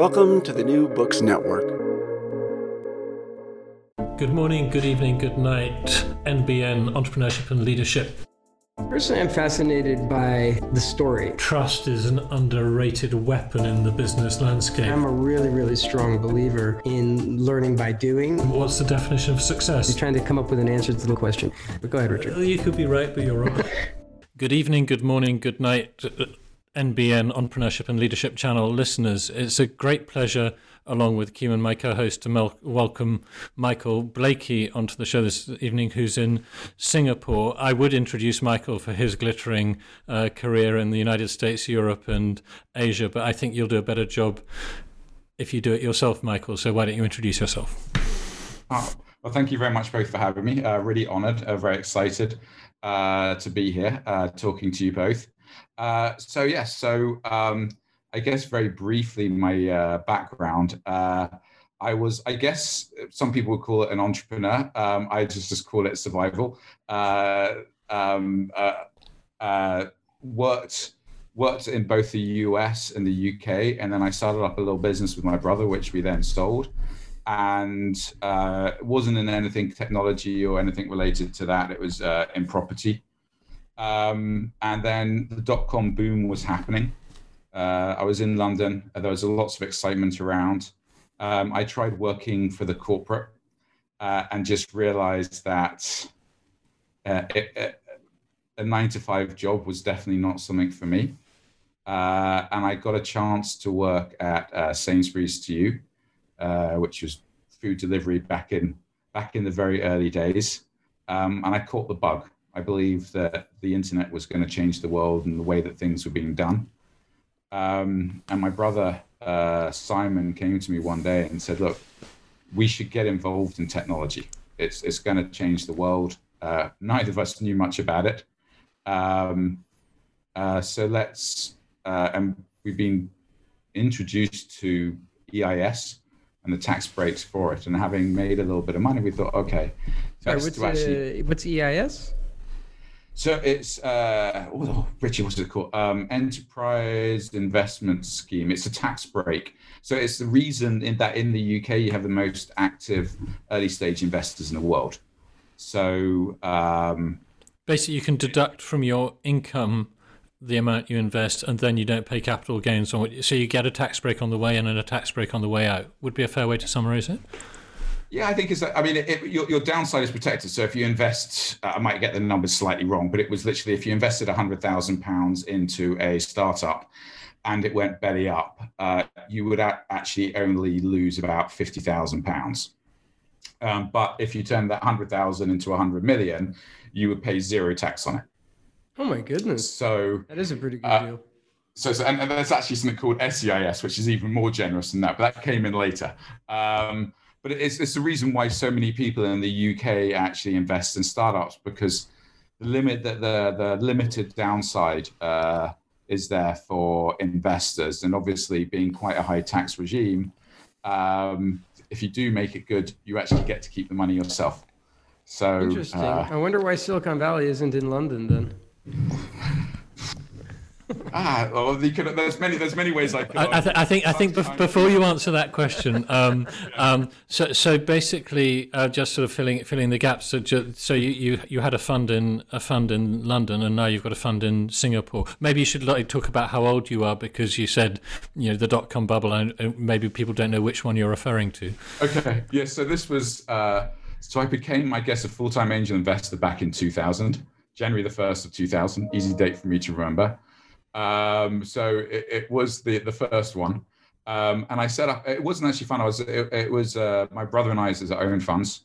Welcome to the New Books Network. Good morning, good evening, good night, NBN Entrepreneurship and Leadership. Personally, I'm fascinated by the story. Trust is an underrated weapon in the business landscape. I'm a really, really strong believer in learning by doing. What's the definition of success? I'm trying to come up with an answer to the question. But go ahead, Richard. You could be right, but you're wrong. good evening, good morning, good night. NBN Entrepreneurship and Leadership Channel listeners. It's a great pleasure, along with Kim and my co host, to mel- welcome Michael Blakey onto the show this evening, who's in Singapore. I would introduce Michael for his glittering uh, career in the United States, Europe, and Asia, but I think you'll do a better job if you do it yourself, Michael. So why don't you introduce yourself? Oh, well, thank you very much both for having me. Uh, really honored, uh, very excited uh, to be here uh, talking to you both. Uh, so yes, so um, I guess very briefly, my uh, background. Uh, I was, I guess, some people would call it an entrepreneur. Um, I just just call it survival. Uh, um, uh, worked worked in both the US and the UK, and then I started up a little business with my brother, which we then sold. And it wasn't in anything technology or anything related to that. It was in property. Um, and then the dot com boom was happening. Uh, I was in London. There was lots of excitement around. Um, I tried working for the corporate uh, and just realized that uh, it, it, a nine to five job was definitely not something for me. Uh, and I got a chance to work at uh, Sainsbury's to you, uh, which was food delivery back in back in the very early days. Um, and I caught the bug. I believe that the internet was going to change the world and the way that things were being done. Um, and my brother uh, Simon came to me one day and said, "Look, we should get involved in technology. It's it's going to change the world." Uh, neither of us knew much about it, um, uh, so let's. Uh, and we've been introduced to EIS and the tax breaks for it. And having made a little bit of money, we thought, okay, Sorry, what's, actually, what's EIS? So it's uh, oh, Richie, what's it called? Um, Enterprise Investment Scheme. It's a tax break. So it's the reason in that in the UK you have the most active early stage investors in the world. So um, basically, you can deduct from your income the amount you invest, and then you don't pay capital gains on it. So you get a tax break on the way in and a tax break on the way out. Would be a fair way to summarize it. Yeah, I think it's. I mean, it, your, your downside is protected. So if you invest, uh, I might get the numbers slightly wrong, but it was literally if you invested hundred thousand pounds into a startup, and it went belly up, uh, you would a- actually only lose about fifty thousand pounds. Um, but if you turn that hundred thousand into a hundred million, you would pay zero tax on it. Oh my goodness! So that is a pretty good uh, deal. So, so and, and, there's actually something called SEIS, which is even more generous than that, but that came in later. Um, but it's, it's the reason why so many people in the UK actually invest in startups because the limit that the, the limited downside uh, is there for investors, and obviously being quite a high tax regime, um, if you do make it good, you actually get to keep the money yourself. So interesting. Uh, I wonder why Silicon Valley isn't in London then. ah, well, could, there's many there's many ways I could. I, I, th- I think I think before you answer that question, um, um, so so basically, uh, just sort of filling filling the gaps. So ju- so you, you you had a fund in a fund in London, and now you've got a fund in Singapore. Maybe you should like talk about how old you are because you said you know the dot com bubble, and maybe people don't know which one you're referring to. Okay, yeah. So this was uh, so I became, I guess, a full time angel investor back in 2000. January the 1st of 2000, easy date for me to remember. Um, so it, it, was the the first one, um, and I set up. It wasn't actually fun. I was. It, it was uh, my brother and I's as our own funds.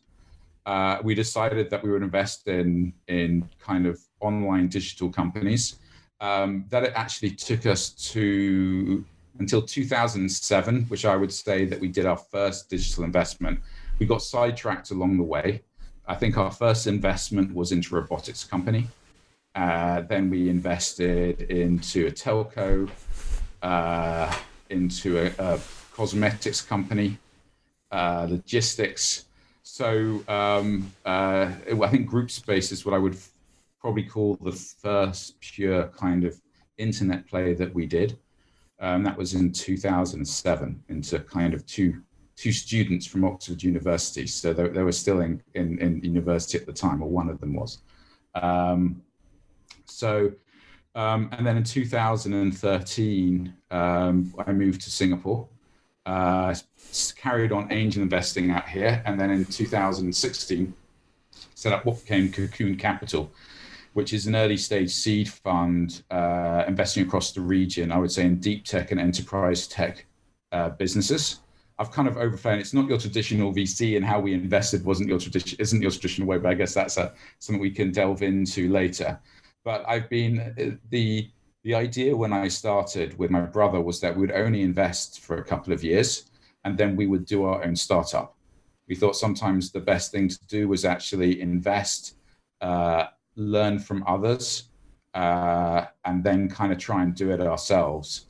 Uh, we decided that we would invest in in kind of online digital companies. Um, that it actually took us to until 2007, which I would say that we did our first digital investment. We got sidetracked along the way. I think our first investment was into robotics company. Uh, then we invested into a telco, uh, into a, a, cosmetics company, uh, logistics. So um, uh, I think group space is what I would probably call the first pure kind of internet play that we did. Um, that was in 2007 into kind of two two students from Oxford University. So they, they were still in, in, in, university at the time, or one of them was. Um, so, um, and then in 2013, um, I moved to Singapore, uh, carried on angel investing out here. And then in 2016, set up what became Cocoon Capital, which is an early stage seed fund uh, investing across the region, I would say in deep tech and enterprise tech uh, businesses. I've kind of overflown. It's not your traditional VC, and how we invested wasn't your tradition, isn't your traditional way. But I guess that's a, something we can delve into later. But I've been the the idea when I started with my brother was that we would only invest for a couple of years, and then we would do our own startup. We thought sometimes the best thing to do was actually invest, uh, learn from others, uh, and then kind of try and do it ourselves.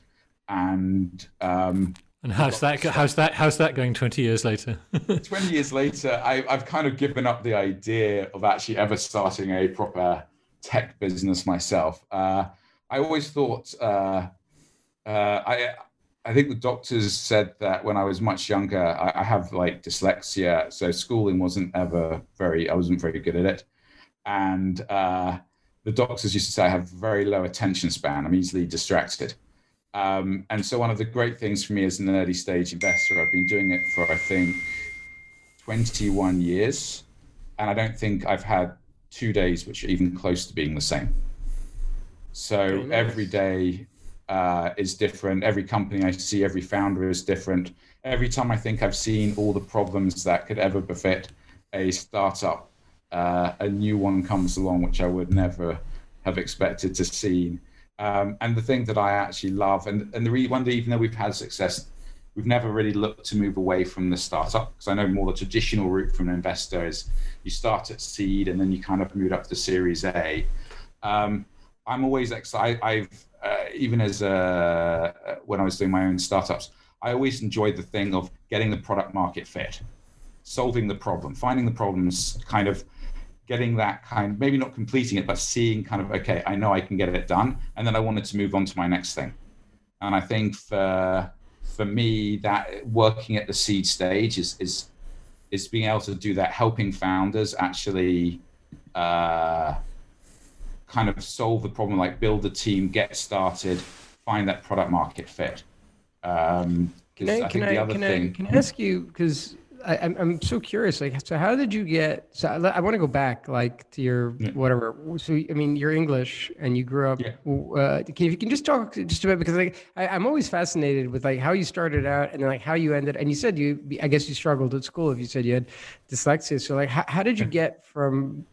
And um, and how's that? How's that? How's that going? Twenty years later. Twenty years later, I, have kind of given up the idea of actually ever starting a proper tech business myself. Uh, I always thought uh, uh, I. I think the doctors said that when I was much younger, I, I have like dyslexia, so schooling wasn't ever very. I wasn't very good at it, and uh, the doctors used to say I have very low attention span. I'm easily distracted. Um, and so one of the great things for me as an early stage investor, I've been doing it for I think 21 years, and I don't think I've had two days which are even close to being the same. So nice. every day uh, is different. Every company I see, every founder is different. Every time I think I've seen all the problems that could ever befit a startup, uh, a new one comes along which I would never have expected to see. Um, and the thing that I actually love, and, and the re- one, even though we've had success, we've never really looked to move away from the startup because I know more the traditional route from an investor is you start at seed and then you kind of move up to Series A. Um, I'm always excited. I've uh, even as uh, when I was doing my own startups, I always enjoyed the thing of getting the product market fit, solving the problem, finding the problems, kind of getting that kind of maybe not completing it but seeing kind of okay i know i can get it done and then i wanted to move on to my next thing and i think for for me that working at the seed stage is is is being able to do that helping founders actually uh, kind of solve the problem like build a team get started find that product market fit. Um, can I, I, can, I, can, thing, I, can I ask you because I, am I'm so curious. Like, so how did you get? So I, I want to go back, like, to your yeah. whatever. So I mean, you're English, and you grew up. Yeah. Uh, can, if you can just talk just about because like I, am always fascinated with like how you started out and then like how you ended. And you said you, I guess you struggled at school. If you said you had dyslexia, so like how, how did you get from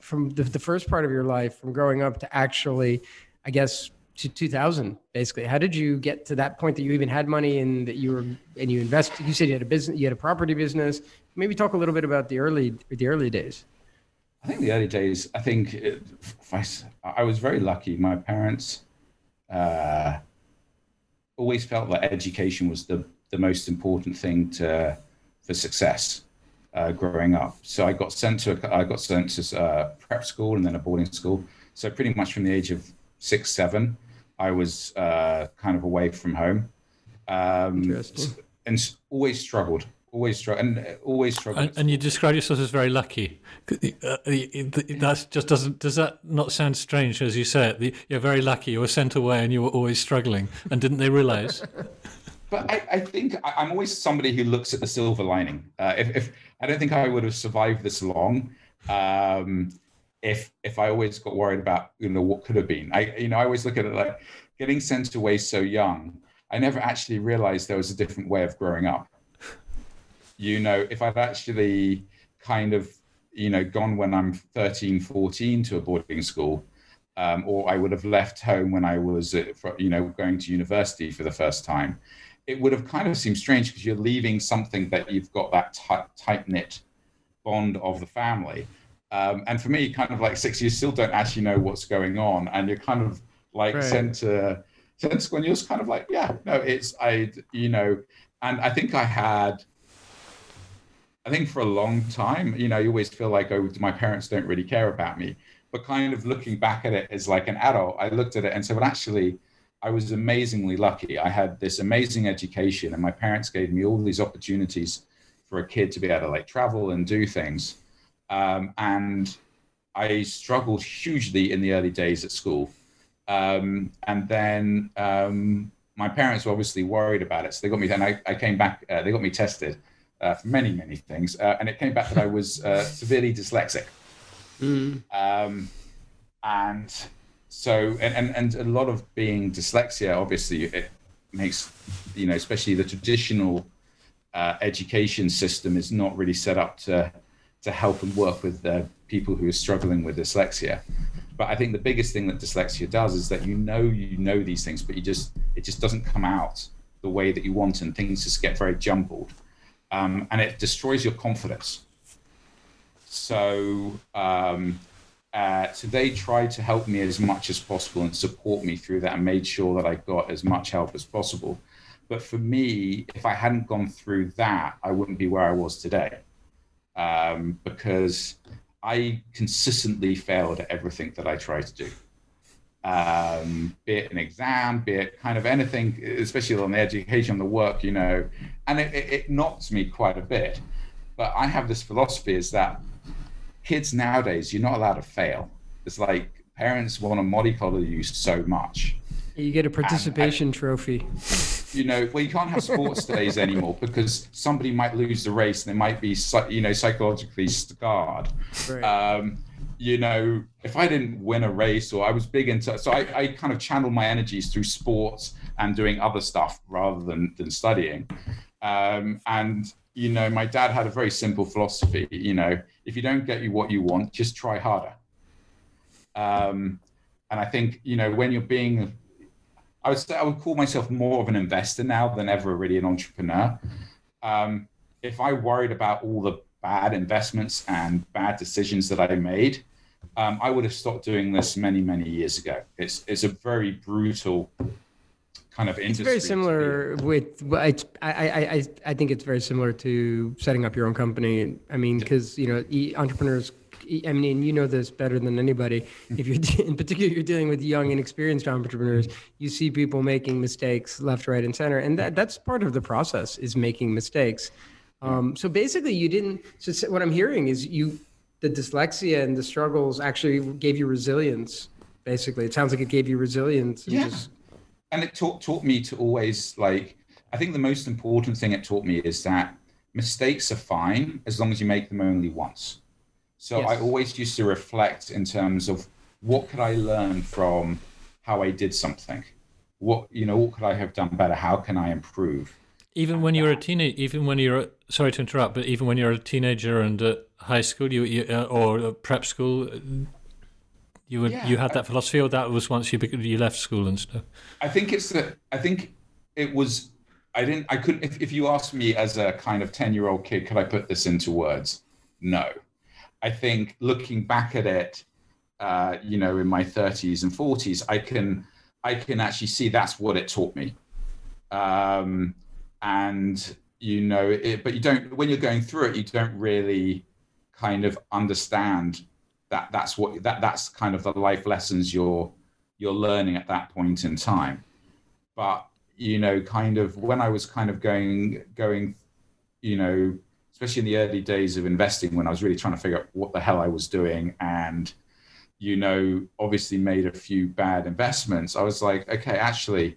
from the, the first part of your life from growing up to actually, I guess to 2000 basically. How did you get to that point that you even had money and that you were and you invested you said you had a business you had a property business? Maybe talk a little bit about the early the early days. I think the early days i think it, I, I, was very lucky. My parents uh, always felt that education was the the most important thing to for success uh, growing up. So i got sent to a, i got sent to uh, prep school and then a boarding school. So pretty much from the age of six, seven, I was uh, kind of away from home. Um, and always struggled, always struggled, and uh, always struggled. And, and, you describe yourself as very lucky. Uh, that just doesn't. Does that not sound strange as you say it? You're very lucky. You were sent away, and you were always struggling. And didn't they realise? but I, I, think I'm always somebody who looks at the silver lining. Uh, if, if, I don't think I would have survived this long um, if if I always got worried about you know what could have been. I you know I always look at it like getting sent away so young. I never actually realized there was a different way of growing up. You know, if I'd actually kind of you know gone when I'm 13, 14 to a boarding school, um, or I would have left home when I was uh, you know going to university for the first time. It would have kind of seemed strange because you're leaving something that you've got that tight knit bond of the family um, and for me, kind of like six years, still don't actually know what's going on, and you're kind of like right. sent to sent to school, you're just kind of like, yeah, no, it's I, you know, and I think I had. I think for a long time, you know, you always feel like, oh, my parents don't really care about me. But kind of looking back at it as like an adult, I looked at it and said, well, actually, I was amazingly lucky. I had this amazing education, and my parents gave me all these opportunities for a kid to be able to like travel and do things. Um, and I struggled hugely in the early days at school. Um, and then um, my parents were obviously worried about it. So they got me, and I, I came back, uh, they got me tested uh, for many, many things. Uh, and it came back that I was uh, severely dyslexic. Mm. and so, and, and, and a lot of being dyslexia, obviously, it makes, you know, especially the traditional uh, education system is not really set up to, to help and work with uh, people who are struggling with dyslexia. But I think the biggest thing that dyslexia does is that you know you know these things, but you just it just doesn't come out the way that you want, and things just get very jumbled, um, and it destroys your confidence. So um, uh, so they tried to help me as much as possible and support me through that and made sure that I got as much help as possible. But for me, if I hadn't gone through that, I wouldn't be where I was today. Um, because I consistently failed at everything that I tried to do. Um, be it an exam, be it kind of anything, especially on the education, on the work, you know, and it, it, it knocks me quite a bit. But I have this philosophy is that kids nowadays, you're not allowed to fail. It's like parents want to mollycoddle you so much. You get a participation and, trophy. You know, well, you can't have sports days anymore because somebody might lose the race and they might be, you know, psychologically scarred. Right. Um, you know, if I didn't win a race or I was big into, so I, I kind of channeled my energies through sports and doing other stuff rather than than studying. Um, and you know, my dad had a very simple philosophy. You know, if you don't get you what you want, just try harder. Um, and I think you know when you're being, I would say I would call myself more of an investor now than ever really an entrepreneur. Um, if I worried about all the bad investments and bad decisions that I made, um, I would have stopped doing this many many years ago. It's it's a very brutal kind of industry. It's very similar with. I, I I I think it's very similar to setting up your own company. I mean, because you know, entrepreneurs. I mean, you know this better than anybody. If you're in particular, you're dealing with young, inexperienced entrepreneurs. You see people making mistakes left, right, and center, and that that's part of the process is making mistakes. Um, so basically, you didn't. So what I'm hearing is you, the dyslexia and the struggles actually gave you resilience. Basically, it sounds like it gave you resilience. yeah. Just, and it taught taught me to always like i think the most important thing it taught me is that mistakes are fine as long as you make them only once so yes. i always used to reflect in terms of what could i learn from how i did something what you know what could i have done better how can i improve even when you're a teenager even when you're sorry to interrupt but even when you're a teenager and at high school you, you uh, or prep school you would yeah, you had that philosophy, or that was once you you left school and stuff. I think it's that. I think it was. I didn't. I couldn't. If, if you asked me as a kind of ten year old kid, could I put this into words? No. I think looking back at it, uh, you know, in my thirties and forties, I can I can actually see that's what it taught me. Um, and you know, it, but you don't when you're going through it, you don't really kind of understand that that's what that that's kind of the life lessons you're you're learning at that point in time but you know kind of when i was kind of going going you know especially in the early days of investing when i was really trying to figure out what the hell i was doing and you know obviously made a few bad investments i was like okay actually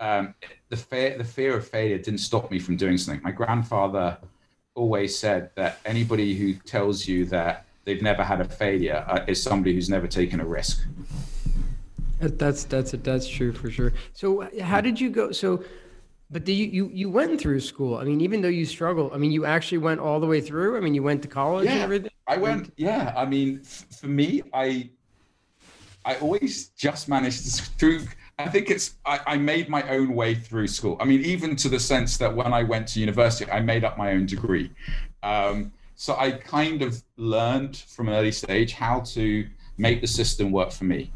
um, the fear the fear of failure didn't stop me from doing something my grandfather always said that anybody who tells you that they've never had a failure uh, is somebody who's never taken a risk. That's that's that's true for sure. So how did you go? So, but you you you went through school. I mean, even though you struggled, I mean, you actually went all the way through. I mean, you went to college yeah, and everything. I went. Yeah, I mean, for me, I I always just managed to through. I think it's I, I made my own way through school. I mean, even to the sense that when I went to university, I made up my own degree. Um, so I kind of learned from an early stage how to make the system work for me.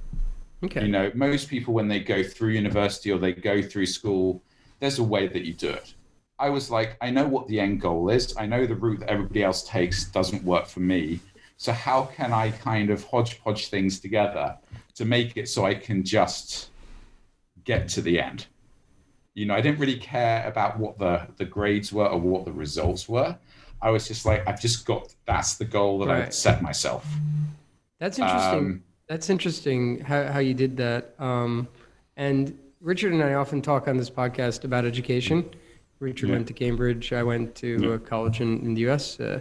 Okay. You know, most people when they go through university or they go through school, there's a way that you do it. I was like, I know what the end goal is. I know the route that everybody else takes doesn't work for me. So how can I kind of hodgepodge things together to make it so I can just get to the end. You know, I didn't really care about what the the grades were or what the results were. I was just like, I've just got that's the goal that right. I set myself. That's interesting. Um, that's interesting how, how you did that. Um, and Richard and I often talk on this podcast about education. Richard yeah. went to Cambridge. I went to yeah. college in, in the US. Uh,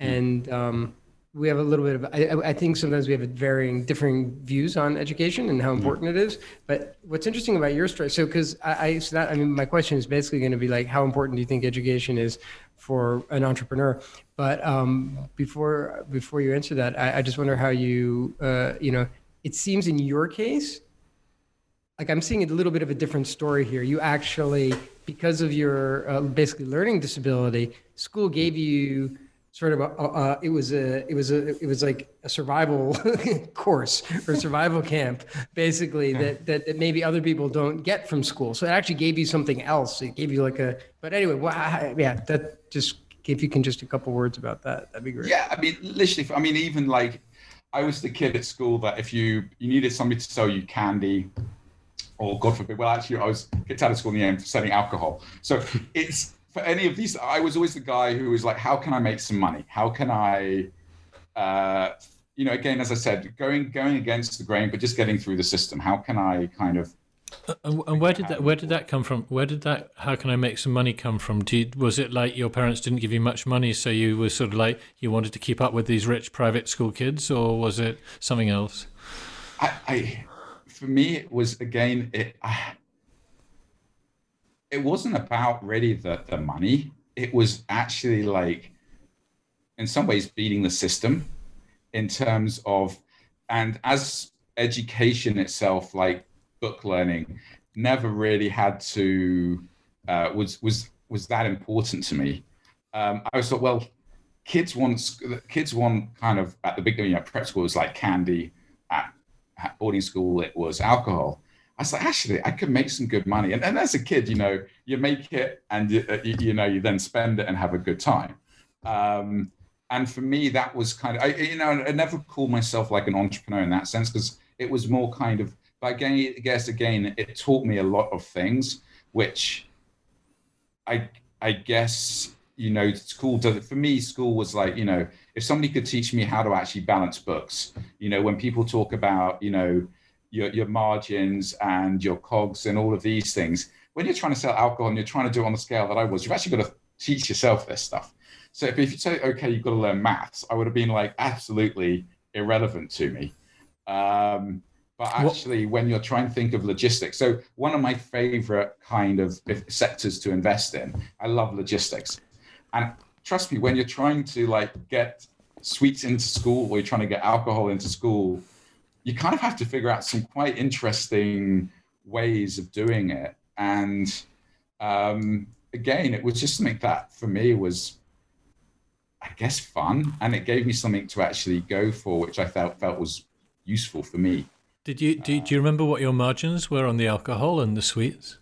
and um, we have a little bit of I, I, think sometimes we have varying differing views on education and how important it is but what's interesting about your story so because I, I so that i mean my question is basically going to be like how important do you think education is for an entrepreneur but um, before before you answer that i, I just wonder how you uh, you know it seems in your case like i'm seeing a little bit of a different story here. You actually because of your uh, basically learning disability school gave you sort of a, uh, it was a it was a it was like a survival course or survival camp basically that, that that maybe other people don't get from school. So it actually gave you something else. It gave you like a but anyway yeah that just if you can just a couple words about that that'd be great. Yeah i mean literally i mean even like i was the kid at school that if you you needed somebody to sell you candy or god forbid well actually i was kicked out of school in the end for selling alcohol so it's for any of these, I was always the guy who was like, how can I make some money? How can I, uh, you know, again, as I said, going going against the grain, but just getting through the system. How can I kind of uh, and, where did that where did that come from? Where did that how can I make some money come from? You, was it like your parents didn't give you much money, so you were sort of like you wanted to keep up with these rich private school kids, or was it something else? I, I for me, it was again it. It wasn't about really the, the money. It was actually like, in some ways, beating the system in terms of, and as education itself, like book learning, never really had to uh, was was was that important to me. Um, I was thought, well, kids want kids want kind of at the beginning, you know, prep school was like candy. Boarding school, it was alcohol. I was like, actually, I could make some good money. And, and as a kid, you know, you make it and you, uh, you, you know, you then spend it and have a good time. Um, and for me, that was kind of, I, you know, I never called myself like an entrepreneur in that sense because it was more kind of, but again, I guess again, it taught me a lot of things, which I, I guess, you know, school, for me, school was like, you know, if somebody could teach me how to actually balance books, you know, when people talk about, you know, your, your margins and your COGS and all of these things. When you're trying to sell alcohol and you're trying to do it on the scale that I was, you've actually got to teach yourself this stuff. So if, if you say, okay, you've got to learn maths, I would have been like absolutely irrelevant to me. Um, but actually, when you're trying to think of logistics, so one of my favorite kind of sectors to invest in, I love logistics. And trust me, when you're trying to like get sweets into school or you're trying to get alcohol into school, you kind of have to figure out some quite interesting ways of doing it. And um, again, it was just something that for me was, I guess, fun, and it gave me something to actually go for, which I felt felt was useful for me. Did you do, do you remember what your margins were on the alcohol and the sweets?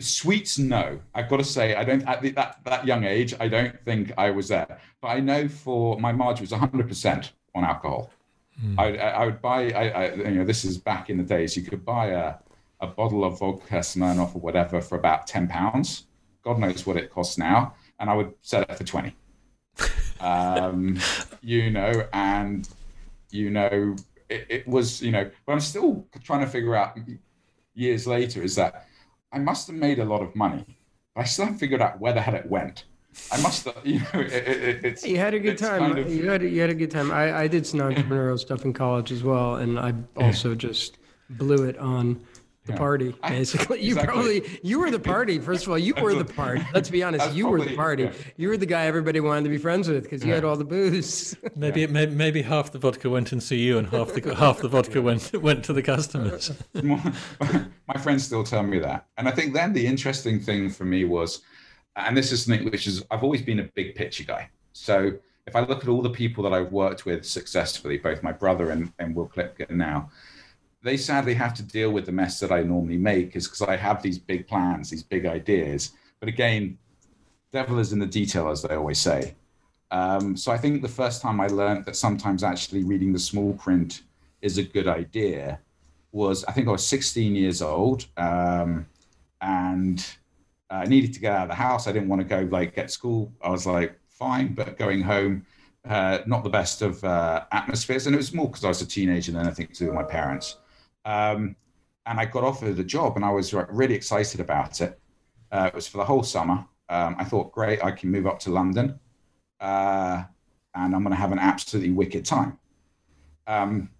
Sweets, no. I've got to say, I don't at the, that that young age. I don't think I was there, but I know for my margin was 100 percent on alcohol. Mm. I, I, would buy, I, I, you know, this is back in the days, you could buy a, a bottle of vodka Smirnoff or whatever for about 10 pounds. God knows what it costs now. And I would sell it for 20. um, you know, and, you know, it, it was, you know, but I'm still trying to figure out years later is that I must have made a lot of money. But I still haven't figured out where the hell it went. I must, you know, it, it, it's. You had a good time. Kind of... You had a, you had a good time. I, I did some entrepreneurial stuff in college as well, and I also just blew it on the yeah. party. Basically, I, you exactly. probably you were the party. First of all, you were the party. Let's be honest, you probably, were the party. Yeah. You were the guy everybody wanted to be friends with because you yeah. had all the booze. Maybe, maybe maybe half the vodka went and see you, and half the half the vodka went went to the customers. My friends still tell me that, and I think then the interesting thing for me was and this is something which is I've always been a big picture guy. So if I look at all the people that I've worked with successfully, both my brother and, and Will Klippgen now, they sadly have to deal with the mess that I normally make is because I have these big plans, these big ideas. But again, devil is in the detail, as they always say. Um, so I think the first time I learned that sometimes actually reading the small print is a good idea was I think I was 16 years old, um, and I needed to get out of the house. I didn't want to go like get school. I was like fine, but going home, uh, not the best of uh, atmospheres, and it was more because I was a teenager than anything to do with my parents. Um, and I got offered a job, and I was really excited about it. Uh, it was for the whole summer. Um, I thought, great, I can move up to London, uh, and I'm going to have an absolutely wicked time. Um,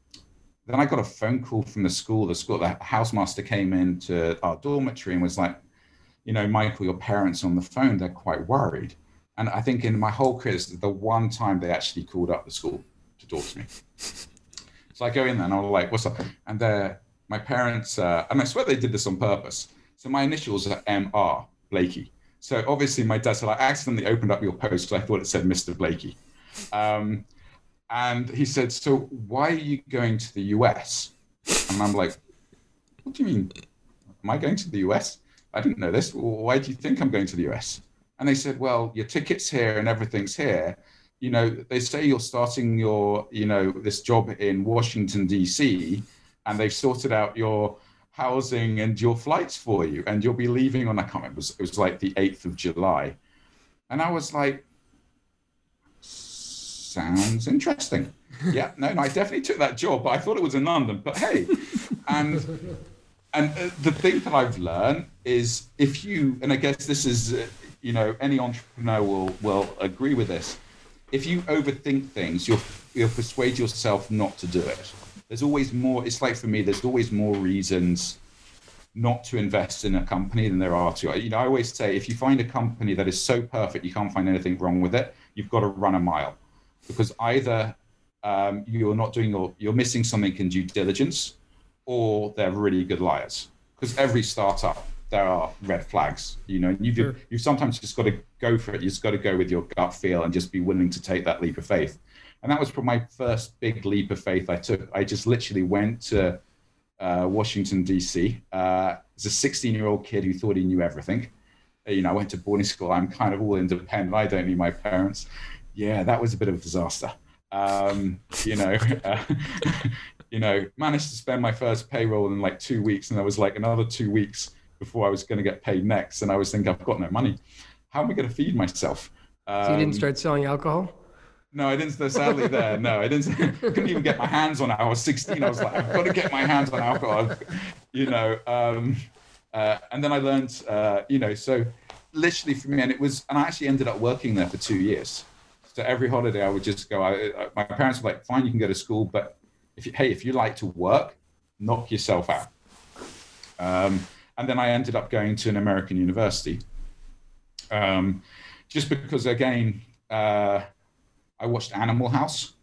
then I got a phone call from the school. The school, the housemaster came into our dormitory and was like, you know, Michael, your parents on the phone, they're quite worried. And I think in my whole career, this is the one time they actually called up the school to talk to me. So I go in there and I'm like, what's up? And they're, my parents, uh, and I swear they did this on purpose. So my initials are MR, Blakey. So obviously my dad said, I accidentally opened up your post because I thought it said Mr. Blakey. Um, and he said, So why are you going to the US? And I'm like, What do you mean? Am I going to the US? I didn't know this. Why do you think I'm going to the US? And they said, Well, your ticket's here and everything's here. You know, they say you're starting your, you know, this job in Washington, D.C., and they've sorted out your housing and your flights for you, and you'll be leaving on, I can't remember, it was, it was like the 8th of July. And I was like, sounds interesting. yeah, no, no, I definitely took that job, but I thought it was in London. But hey, and and uh, the thing that I've learned is if you, and I guess this is, uh, you know, any entrepreneur will will agree with this. If you overthink things, you'll you'll persuade yourself not to do it. There's always more. It's like for me, there's always more reasons not to invest in a company than there are to. You know, I always say if you find a company that is so perfect you can't find anything wrong with it, you've got to run a mile because either um, you're not doing your, you're missing something in due diligence, or they're really good liars. Because every startup, there are red flags, you know. You've sure. you've sometimes just got to go for it. You've just got to go with your gut feel and just be willing to take that leap of faith. And that was probably my first big leap of faith I took. I just literally went to uh, Washington D.C. Uh, as a 16 year old kid who thought he knew everything. You know, I went to boarding school. I'm kind of all independent. I don't need my parents yeah, that was a bit of a disaster. Um, you know, uh, you know, managed to spend my first payroll in like two weeks, and there was like another two weeks before I was going to get paid next, and I was thinking, I've got no money. How am I going to feed myself? Um, so you didn't um, start selling alcohol? No, I didn't. Sadly, there, no, I didn't. couldn't even get my hands on it. I was 16. I was like, I've got to get my hands on alcohol. You know, um, uh, and then I learned, uh, you know, so literally for me, and it was, and I actually ended up working there for two years. So every holiday I would just go. I, I, my parents were like, "Fine, you can go to school, but if you, hey, if you like to work, knock yourself out." Um, and then I ended up going to an American university, um, just because again uh, I watched Animal House,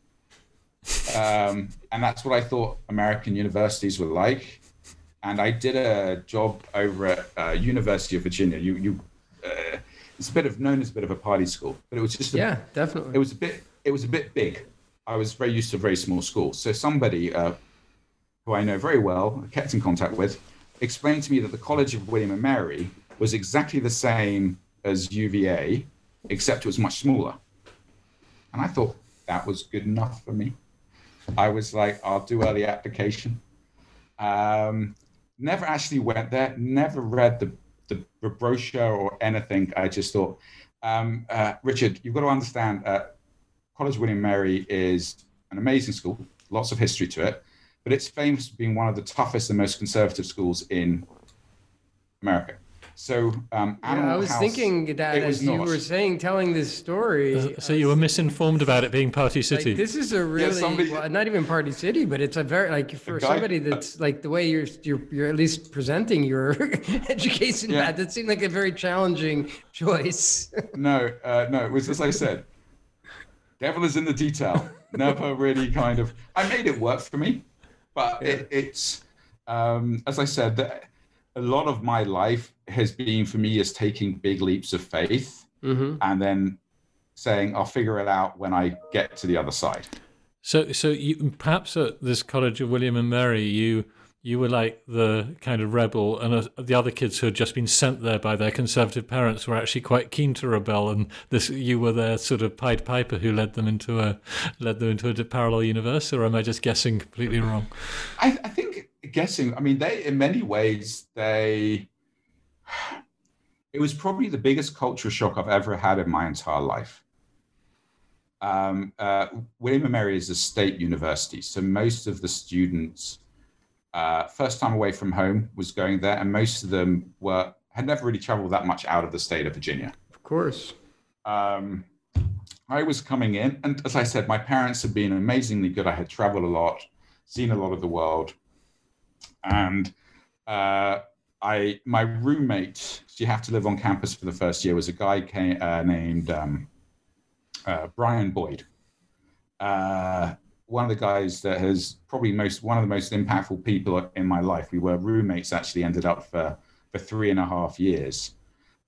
um, and that's what I thought American universities were like. And I did a job over at uh, University of Virginia. You you uh, it's a bit of known as a bit of a party school, but it was just a, yeah, definitely. It was a bit it was a bit big. I was very used to a very small school, so somebody uh, who I know very well, kept in contact with, explained to me that the College of William and Mary was exactly the same as UVA, except it was much smaller. And I thought that was good enough for me. I was like, I'll do early application. Um, never actually went there, never read the the brochure or anything. I just thought, um, uh, Richard, you've got to understand, uh, College William Mary is an amazing school, lots of history to it, but it's famous for being one of the toughest and most conservative schools in America. So, um, yeah, I was House, thinking that as you not. were saying, telling this story. So you were misinformed about it being Party City. Like, this is a really yeah, somebody, well, not even Party City, but it's a very like for guy, somebody uh, that's uh, like the way you're you're you're at least presenting your education. Yeah. that seemed like a very challenging choice. no, uh, no, it was as I said. Devil is in the detail. Never really kind of. I made it work for me, but yeah. it, it's um, as I said that a lot of my life has been for me is taking big leaps of faith mm-hmm. and then saying I'll figure it out when I get to the other side. So, so you, perhaps at this College of William and Mary, you you were like the kind of rebel, and uh, the other kids who had just been sent there by their conservative parents were actually quite keen to rebel, and this you were their sort of Pied Piper who led them into a led them into a parallel universe. Or am I just guessing completely wrong? I, I think guessing. I mean, they in many ways they. It was probably the biggest culture shock I've ever had in my entire life. Um, uh, William and Mary is a state university, so most of the students, uh, first time away from home, was going there, and most of them were had never really traveled that much out of the state of Virginia. Of course. Um, I was coming in, and as I said, my parents had been amazingly good. I had traveled a lot, seen a lot of the world, and uh, I my roommate. She had to live on campus for the first year. Was a guy came, uh, named um, uh, Brian Boyd. One of the guys that has probably most one of the most impactful people in my life. We were roommates. Actually, ended up for for three and a half years.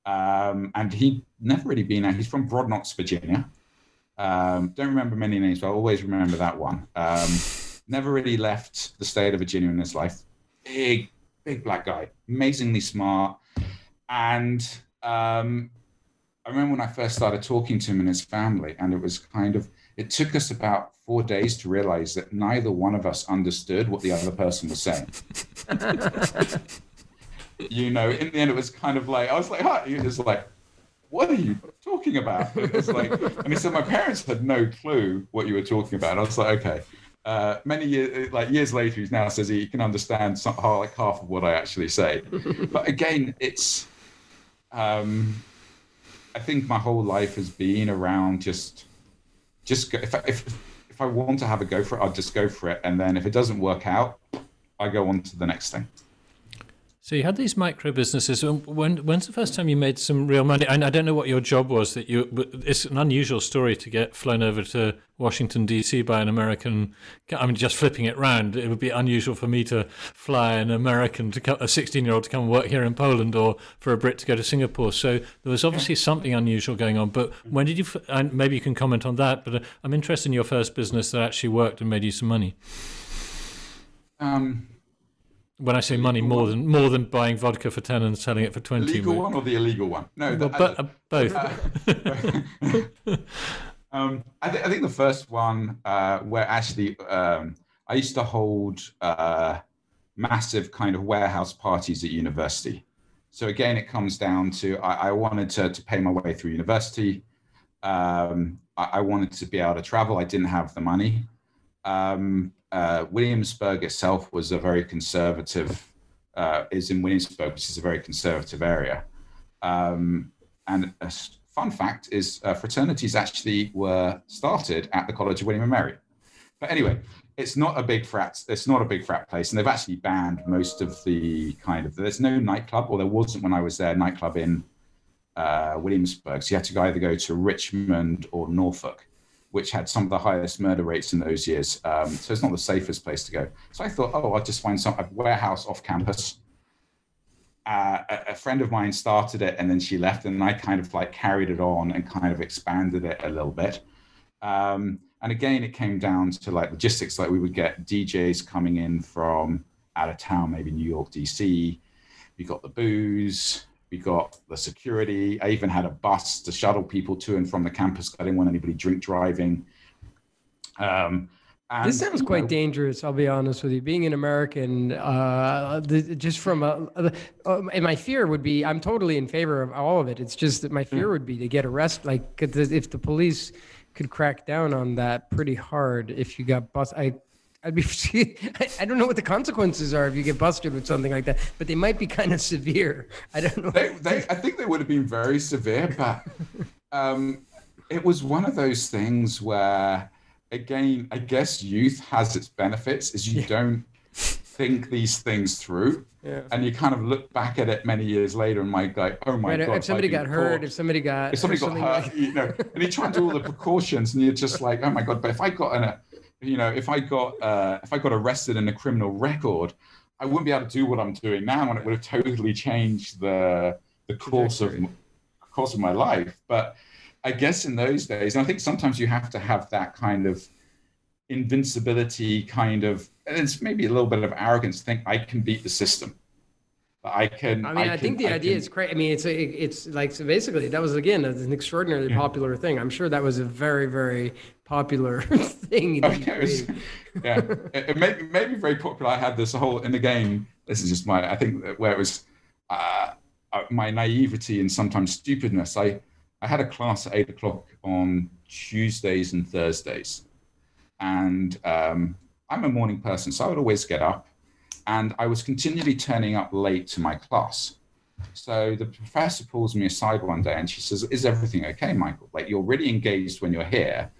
Um, and he'd never really been out. He's from Brodnax, Virginia. Um, don't remember many names, but I always remember that one. Um, never really left the state of Virginia in his life. Big, big black guy, amazingly smart. And um, I remember when I first started talking to him and his family, and it was kind of, it took us about four days to realize that neither one of us understood what the other person was saying. you know, in the end, it was kind of like, I was like, huh? He was like, what are you talking about? It's like, and he said, my parents had no clue what you were talking about. And I was like, okay. Uh, many years, like years later, he now says he can understand some, like half of what I actually say. but again, it's, um, I think my whole life has been around just, just go, if I, if if I want to have a go for it, I'll just go for it, and then if it doesn't work out, I go on to the next thing. So you had these micro businesses. When when's the first time you made some real money? I, I don't know what your job was. That you it's an unusual story to get flown over to Washington D.C. by an American. I mean, just flipping it round, it would be unusual for me to fly an American to come, a sixteen-year-old to come work here in Poland, or for a Brit to go to Singapore. So there was obviously something unusual going on. But when did you? And maybe you can comment on that. But uh, I'm interested in your first business that actually worked and made you some money. Um, when I say money, more than more than buying vodka for ten and selling it for twenty. The legal one or the illegal one? No, well, but, uh, both. Uh, um, I, th- I, think the first one uh, where actually um, I used to hold uh, massive kind of warehouse parties at university. So again, it comes down to I, I wanted to, to pay my way through university. Um, I, I, wanted to be able to travel. I didn't have the money. Um, uh, Williamsburg itself was a very conservative, uh, is in Williamsburg, which is a very conservative area. Um, and a fun fact is uh, fraternities actually were started at the College of William and Mary. But anyway, it's not a big frat. It's not a big frat place, and they've actually banned most of the kind of. There's no nightclub, or there wasn't when I was there. Nightclub in uh, Williamsburg, so you had to either go to Richmond or Norfolk which had some of the highest murder rates in those years. Um, so it's not the safest place to go. So I thought, oh, I'll just find some a warehouse off campus. Uh, a, a, friend of mine started it and then she left, and I kind of like carried it on and kind of expanded it a little bit. Um, and again, it came down to like logistics. Like we would get DJs coming in from out of town, maybe New York, DC. We got the booze, we got the security. I even had a bus to shuttle people to and from the campus. I didn't want anybody drink driving. Um, and, this sounds quite know, dangerous. I'll be honest with you. Being an American, uh, the, just from a, uh, and my fear would be, I'm totally in favor of all of it. It's just that my fear mm. would be to get arrested. Like if the police could crack down on that pretty hard, if you got bus, I I'd be. I don't know what the consequences are if you get busted with something like that, but they might be kind of severe. I don't know. They, they, I think they would have been very severe, but um, it was one of those things where, again, I guess youth has its benefits, is you yeah. don't think these things through. Yeah. And you kind of look back at it many years later and might go, oh my right, God. If somebody got hurt, if somebody got, if somebody got hurt, like... you know, and you try and do all the precautions and you're just like, oh my God, but if I got in a, you know, if I got uh, if I got arrested in a criminal record, I wouldn't be able to do what I'm doing now, and it would have totally changed the the course of course of my life. But I guess in those days, and I think sometimes you have to have that kind of invincibility, kind of, and it's maybe a little bit of arrogance to think I can beat the system. I can. I mean, I, I think the I idea can, is great. I mean, it's a, it's like so basically that was again an extraordinarily yeah. popular thing. I'm sure that was a very very popular thing. Was, yeah, it, it made, it made me very popular. I had this whole in the game. This is just my. I think where it was uh, uh, my naivety and sometimes stupidness. I I had a class at eight o'clock on Tuesdays and Thursdays, and um, I'm a morning person, so I would always get up and I was continually turning up late to my class. So the professor pulls me aside one day and she says, Is everything okay, Michael? Like, you're really engaged when you're here,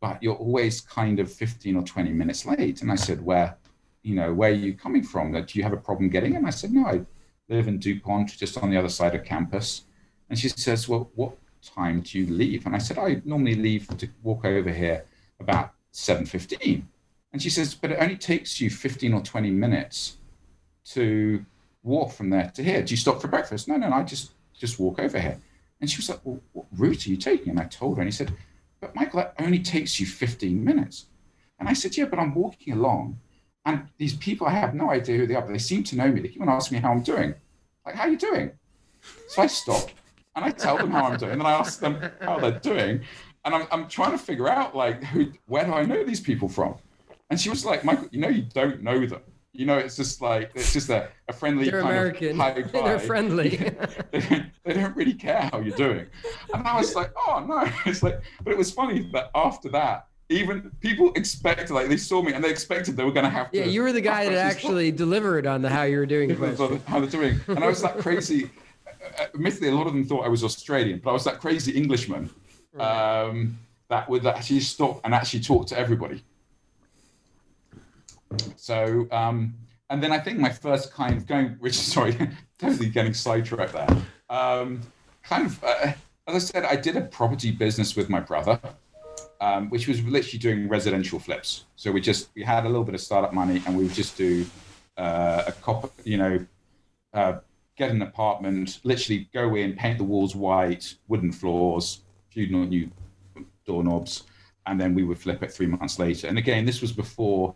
but you're always kind of 15 or 20 minutes late. And I said, Where, you know, where are you coming from? Do you have a problem getting in? I said, No, I live in DuPont, just on the other side of campus. And she says, Well, what time do you leave? And I said, I normally leave to walk over here about 7.15. And she says, but it only takes you 15 or 20 minutes to walk from there to here. Do you stop for breakfast? No, no, no I just just walk over here. And she was like, well, what route are you taking? And I told her, and he said, but Michael, that only takes you 15 minutes. And I said, yeah, but I'm walking along. And these people, I have no idea who they are, but they seem to know me. They even ask me how I'm doing. Like, how are you doing? So I stop and I tell them how I'm doing. And I ask them how they're doing. And I'm, I'm trying to figure out, like, who, where do I know these people from? And she was like, Michael, you know, you don't know them. You know, it's just like it's just a, a friendly They're kind American. of high They're friendly. they, don't, they don't really care how you're doing. And I was like, oh no. It's like, but it was funny that after that, even people expected, like they saw me and they expected they were going to have to. Yeah, you were the guy that actually delivered on the how you were doing. how they're doing, and I was that crazy. Admittedly, a lot of them thought I was Australian, but I was that crazy Englishman um, that would actually stop and actually talk to everybody. So, um, and then I think my first kind of going, which sorry, totally getting sidetracked there. Um, kind of, uh, as I said, I did a property business with my brother, um, which was literally doing residential flips. So we just we had a little bit of startup money, and we would just do uh, a cop, you know, uh, get an apartment, literally go in, paint the walls white, wooden floors, few new doorknobs, and then we would flip it three months later. And again, this was before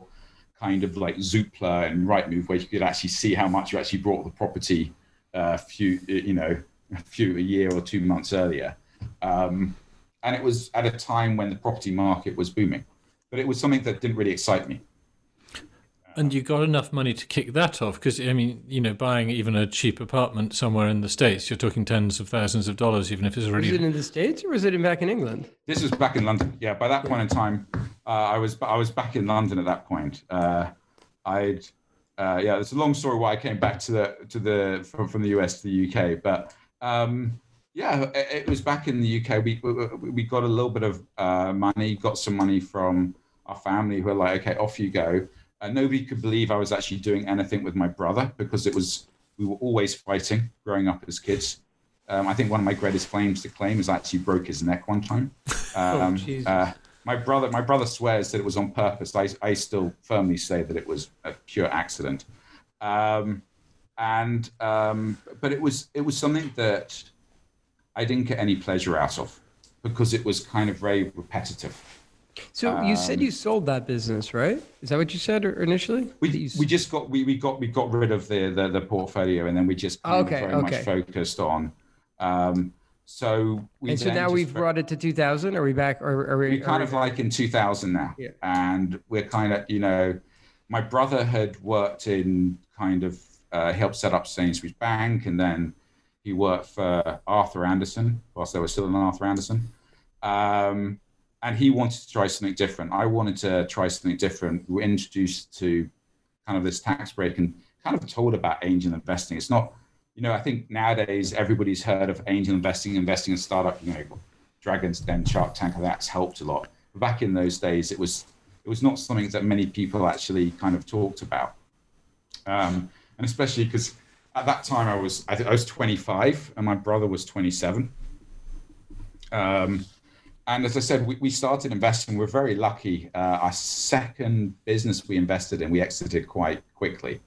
kind of like Zoopla and Rightmove, where you could actually see how much you actually brought the property a uh, few, you know, a few a year or two months earlier. Um, and it was at a time when the property market was booming, but it was something that didn't really excite me. And you got enough money to kick that off because I mean, you know, buying even a cheap apartment somewhere in the states, you're talking tens of thousands of dollars, even if it's already. Was it in the states or was it in back in England? This was back in London. Yeah, by that point in time, uh, I was I was back in London at that point. Uh, I'd uh, yeah, it's a long story why I came back to the to the from, from the US to the UK, but um, yeah, it, it, was back in the UK. We we, we got a little bit of uh, money, got some money from our family who were like, okay, off you go uh, nobody could believe I was actually doing anything with my brother because it was we were always fighting growing up as kids. Um, I think one of my greatest claims to claim is I actually broke his neck one time. Oh, um, oh, uh, my brother, my brother swears that it was on purpose. I, I still firmly say that it was a pure accident. Um, and um, but it was it was something that I didn't get any pleasure out of because it was kind of very repetitive. So um, you said you um, sold that business, right? Is that what you said initially? We, we just got we, we got we got rid of the the, the portfolio and then we just okay, very okay. much focused on. Um, so we and so now we've brought it to 2000. Are we back? Or are we? Kind of like in 2000 now, yeah. and we're kind of you know, my brother had worked in kind of uh, helped set up Sainsbury's Bank, and then he worked for Arthur Andersen whilst they were still in Arthur Andersen, Um, and he wanted to try something different. I wanted to try something different. We were introduced to kind of this tax break and kind of told about angel investing. It's not, you know, I think nowadays everybody's heard of angel investing, investing in startup, you know, Dragons Den, Shark Tank, that's helped a lot. But back in those days, it was it was not something that many people actually kind of talked about. Um, and especially because at that time I was I, I was 25 and my brother was 27. Um, and as I said, we, we started investing. We're very lucky. Uh, our second business we invested in, we exited quite quickly,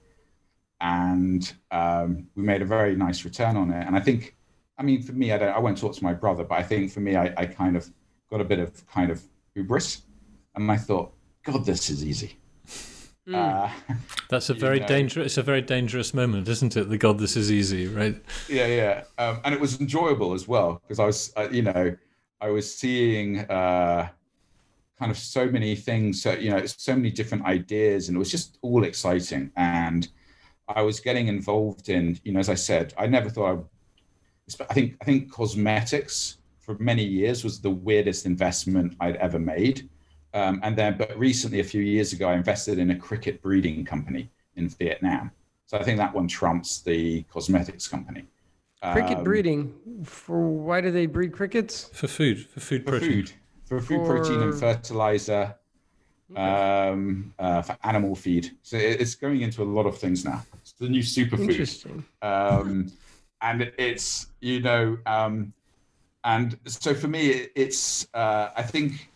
and um, we made a very nice return on it. And I think, I mean, for me, I don't, I won't talk to my brother, but I think for me, I, I kind of got a bit of kind of hubris, and I thought, God, this is easy. Mm. Uh, That's a very know. dangerous. It's a very dangerous moment, isn't it? The God, this is easy, right? Yeah, yeah, um, and it was enjoyable as well because I was, uh, you know, I was seeing uh, kind of so many things, so, you know, so many different ideas, and it was just all exciting. And I was getting involved in, you know, as I said, I never thought I. I think I think cosmetics for many years was the weirdest investment I'd ever made um, and then, but recently, a few years ago, I invested in a cricket breeding company in Vietnam. So I think that one trumps the cosmetics company. Cricket um, breeding for why do they breed crickets? For food, for food for protein. Food, for food for... protein and fertilizer, um, uh, for animal feed. So it's going into a lot of things now. The new superfood. Um, and it's you know, um, and so for me, it's uh, I think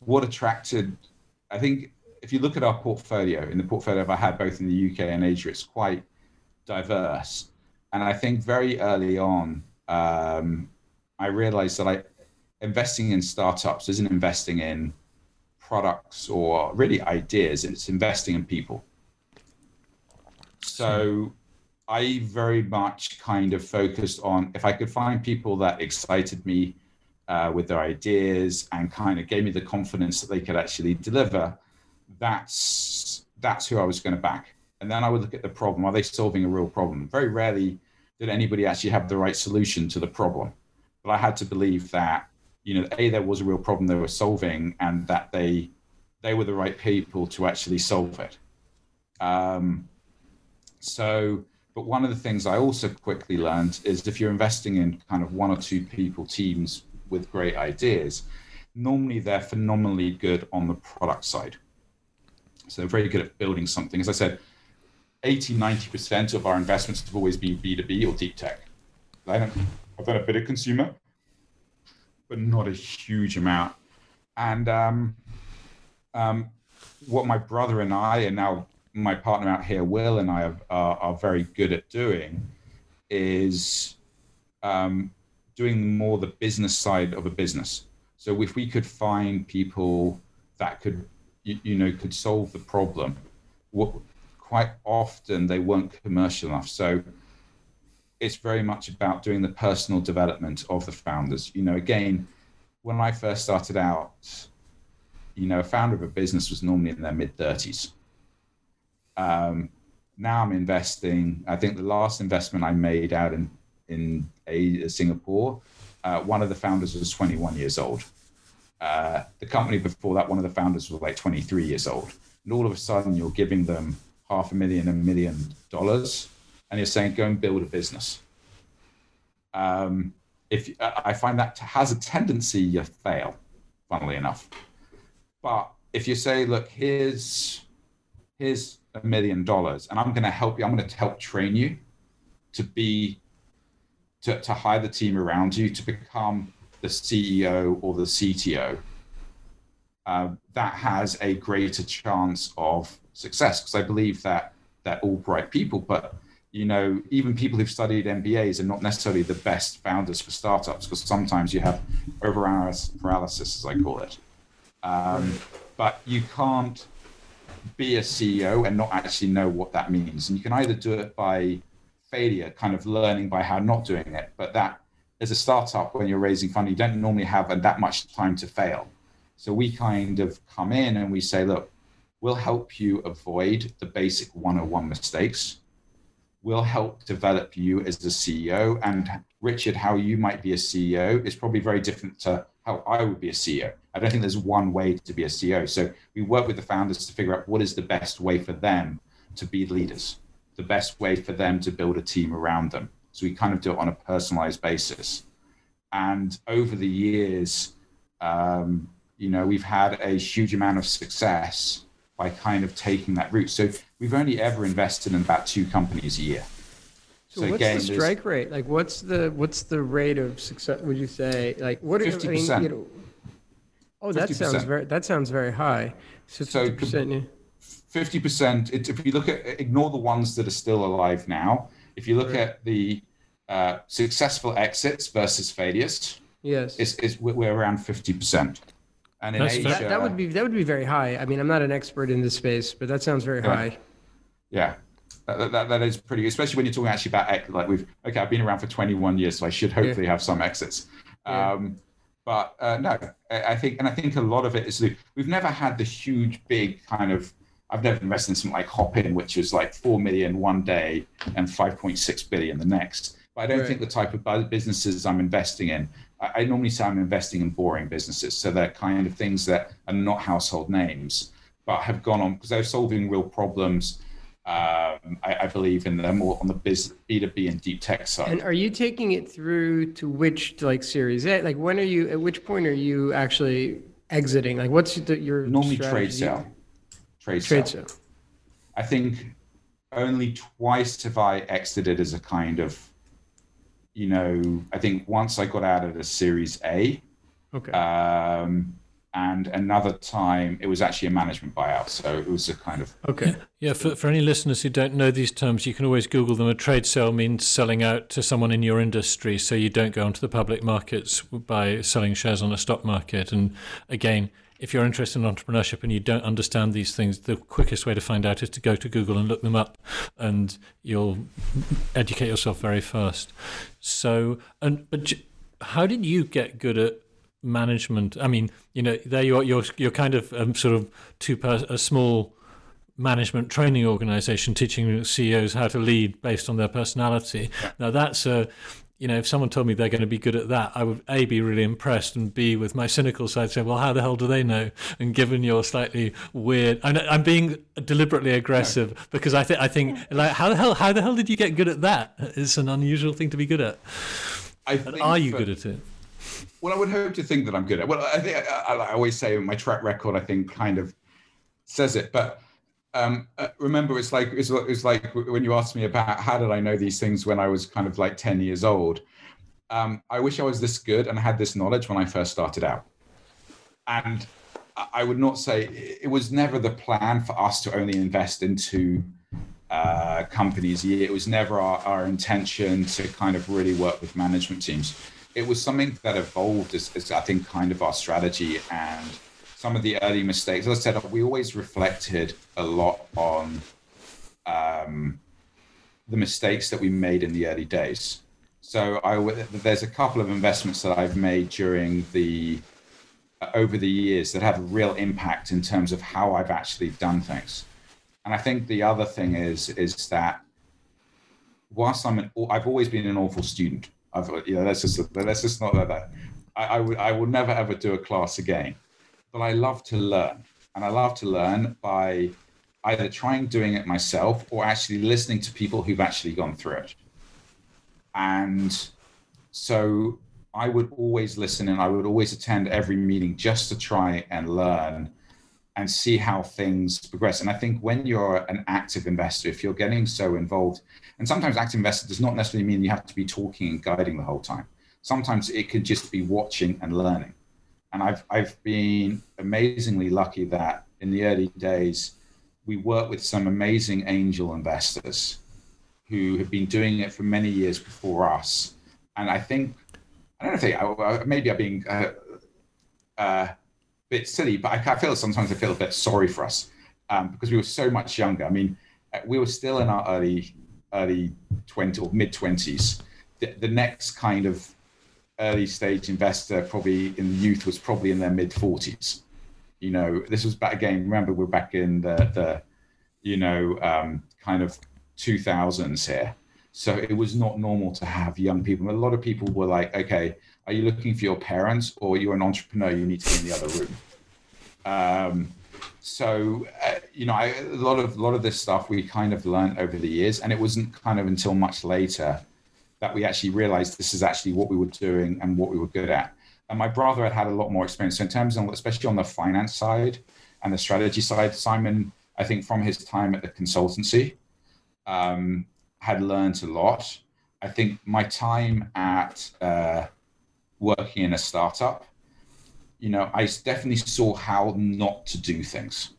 what attracted, I think, if you look at our portfolio, in the portfolio I had both in the UK and Asia, it's quite diverse. And I think very early on, um, I realized that I investing in startups isn't investing in products or really ideas, it's investing in people. So I very much kind of focused on if I could find people that excited me uh, with their ideas and kind of gave me the confidence that they could actually deliver, that's that's who I was going to back. And then I would look at the problem. Are they solving a real problem? Very rarely did anybody actually have the right solution to the problem. But I had to believe that, you know, A, there was a real problem they were solving and that they they were the right people to actually solve it. Um, so, but one of the things I also quickly learned is if you're investing in kind of one or two people, teams with great ideas, normally they're phenomenally good on the product side. So they're very good at building something. As I said, 80, 90% of our investments have always been B2B or deep tech. I don't, I've done a bit of consumer, but not a huge amount. And um, um, what my brother and I, are now my partner out here, Will, and I are, are, are very good at doing is um, doing more the business side of a business. So if we could find people that could, you, you know, could solve the problem, what, quite often they weren't commercial enough. So it's very much about doing the personal development of the founders. You know, again, when I first started out, you know, a founder of a business was normally in their mid 30s. Um, now I'm investing. I think the last investment I made out in in Singapore. Uh, one of the founders was 21 years old. Uh, the company before that, one of the founders was like 23 years old. And all of a sudden, you're giving them half a million, a million dollars, and you're saying, go and build a business. Um, if I find that has a tendency to fail, funnily enough. But if you say, look, here's here's a million dollars, and I'm going to help you, I'm going to help train you to be to, to hire the team around you to become the CEO or the CTO, uh, that has a greater chance of success because I believe that they're all bright people, but you know, even people who've studied MBAs are not necessarily the best founders for startups because sometimes you have over paralysis, as I call it. Um, but you can't be a CEO and not actually know what that means. And you can either do it by failure, kind of learning by how not doing it. But that, as a startup, when you're raising funding, you don't normally have that much time to fail. So we kind of come in and we say, look, we'll help you avoid the basic 101 mistakes. We'll help develop you as a CEO. And Richard, how you might be a CEO is probably very different to how I would be a CEO. I don't think there's one way to be a CEO. So we work with the founders to figure out what is the best way for them to be leaders the best way for them to build a team around them. So we kind of do it on a personalized basis. And over the years, um, you know, we've had a huge amount of success by kind of taking that route. So we've only ever invested in about two companies a year. So, so what's again, the strike rate? Like, what's the what's the rate of success? Would you say like what? Fifty percent. I mean, you know, oh, that 50%. sounds very that sounds very high. So fifty percent. Yeah 50%, if you look at, ignore the ones that are still alive now, if you look right. at the uh, successful exits versus failures, yes, it's, it's, we're around 50%. And in Asia, that, that, would be that would be very high. I mean, I'm not an expert in this space, but that sounds very yeah. high. Yeah, that, that, that is pretty, especially when you're talking actually about like we've okay, I've been around for 21 years, so I should hopefully yeah. have some exits. Yeah. Um, but uh, no, I, I, think, and I think a lot of it is we've never had the huge, big kind of. I've never invested in something like Hopin, which was like four million one day and 5.6 billion the next. But I don't right. think the type of businesses I'm investing in I, normally say I'm investing in boring businesses. So they're kind of things that are not household names, but have gone on because they're solving real problems. Um, I, I, believe in them more on the biz, B2B and deep tech side. And are you taking it through to which like series A? Like when are you, at which point are you actually exiting? Like what's the, your normally strategy? trade sale? Trade, trade sale. sale. I think only twice have I exited as a kind of you know, I think once I got out of the Series A. Okay. Um, and another time it was actually a management buyout. So it was a kind of. Okay. Yeah, yeah for, for any listeners who don't know these terms, you can always Google them. A trade sale means selling out to someone in your industry. So you don't go onto the public markets by selling shares on a stock market. And again, if you're interested in entrepreneurship and you don't understand these things, the quickest way to find out is to go to Google and look them up, and you'll educate yourself very fast. So, and but how did you get good at management? I mean, you know, there you're you're you're kind of um, sort of two per a small management training organization teaching CEOs how to lead based on their personality. Now that's a you know, if someone told me they're going to be good at that, I would A, be really impressed, and B, with my cynical side, say, well, how the hell do they know? And given your slightly weird, I'm, I'm being deliberately aggressive no. because I think, I think, like, how the hell, how the hell did you get good at that? It's an unusual thing to be good at. I are you for, good at it? Well, I would hope to think that I'm good at. Well, I think I, I always say my track record, I think, kind of says it, but um, uh, remember, it's like it's, it's like when you asked me about how did I know these things when I was kind of like ten years old. Um, I wish I was this good and had this knowledge when I first started out. And I would not say it was never the plan for us to only invest into uh, companies. It was never our, our, intention to kind of really work with management teams. It was something that evolved as, as I think kind of our strategy and some of the early mistakes. As I said, we always reflected a lot on um, the mistakes that we made in the early days. So I, there's a couple of investments that I've made during the uh, over the years that have a real impact in terms of how I've actually done things. And I think the other thing is is that whilst I'm an, I've always been an awful student. I've you know let's just let's just not that. I, I would I will never ever do a class again but I love to learn. And I love to learn by either trying doing it myself or actually listening to people who've actually gone through it. And so I would always listen and I would always attend every meeting just to try and learn and see how things progress. And I think when you're an active investor, if you're getting so involved, and sometimes active investor does not necessarily mean you have to be talking and guiding the whole time. Sometimes it could just be watching and learning and I've I've been amazingly lucky that in the early days we worked with some amazing angel investors who have been doing it for many years before us, and I think I don't know if they maybe I'm being uh, uh, bit silly, but I, I, feel sometimes I feel a bit sorry for us um, because we were so much younger. I mean, uh, we were still in our early early 20 or mid 20s. The, the next kind of early stage investor, probably in the youth, was probably in their mid 40s. You know, this was back again. Remember, we're back in the the you know um, kind of 2000s here. So it was not normal to have young people. A lot of people were like, okay, are you looking for your parents or you're an entrepreneur? You need to be in the other room. Um, so uh, you know, I, a lot of a lot of this stuff we kind of learned over the years, and it wasn't kind of until much later that we actually realized this is actually what we were doing and what we were good at. And my brother had had a lot more experience. So in terms of, especially on the finance side and the strategy side, Simon, I think from his time at the consultancy, um, had learned a lot. I think my time at uh, working in a startup, you know, I definitely saw how not to do things.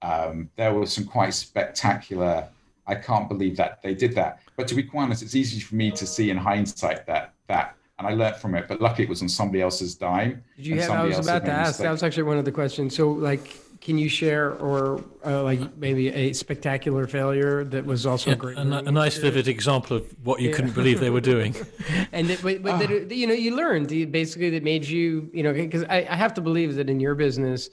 Um, there were some quite spectacular. I can't believe that they did that. But to be quite honest, it's easy for me to see in hindsight that that and I learned from it. But luckily, it was on somebody else's dime. Did you have? I was about to ask. That was actually one of the questions. So, like, can you share or uh, like maybe a spectacular failure that was also yeah, great? A, a nice, vivid example of what you yeah. couldn't believe they were doing. and it, but, but ah. that, you know, you learned basically that made you, you know, because I, I have to believe that in your business,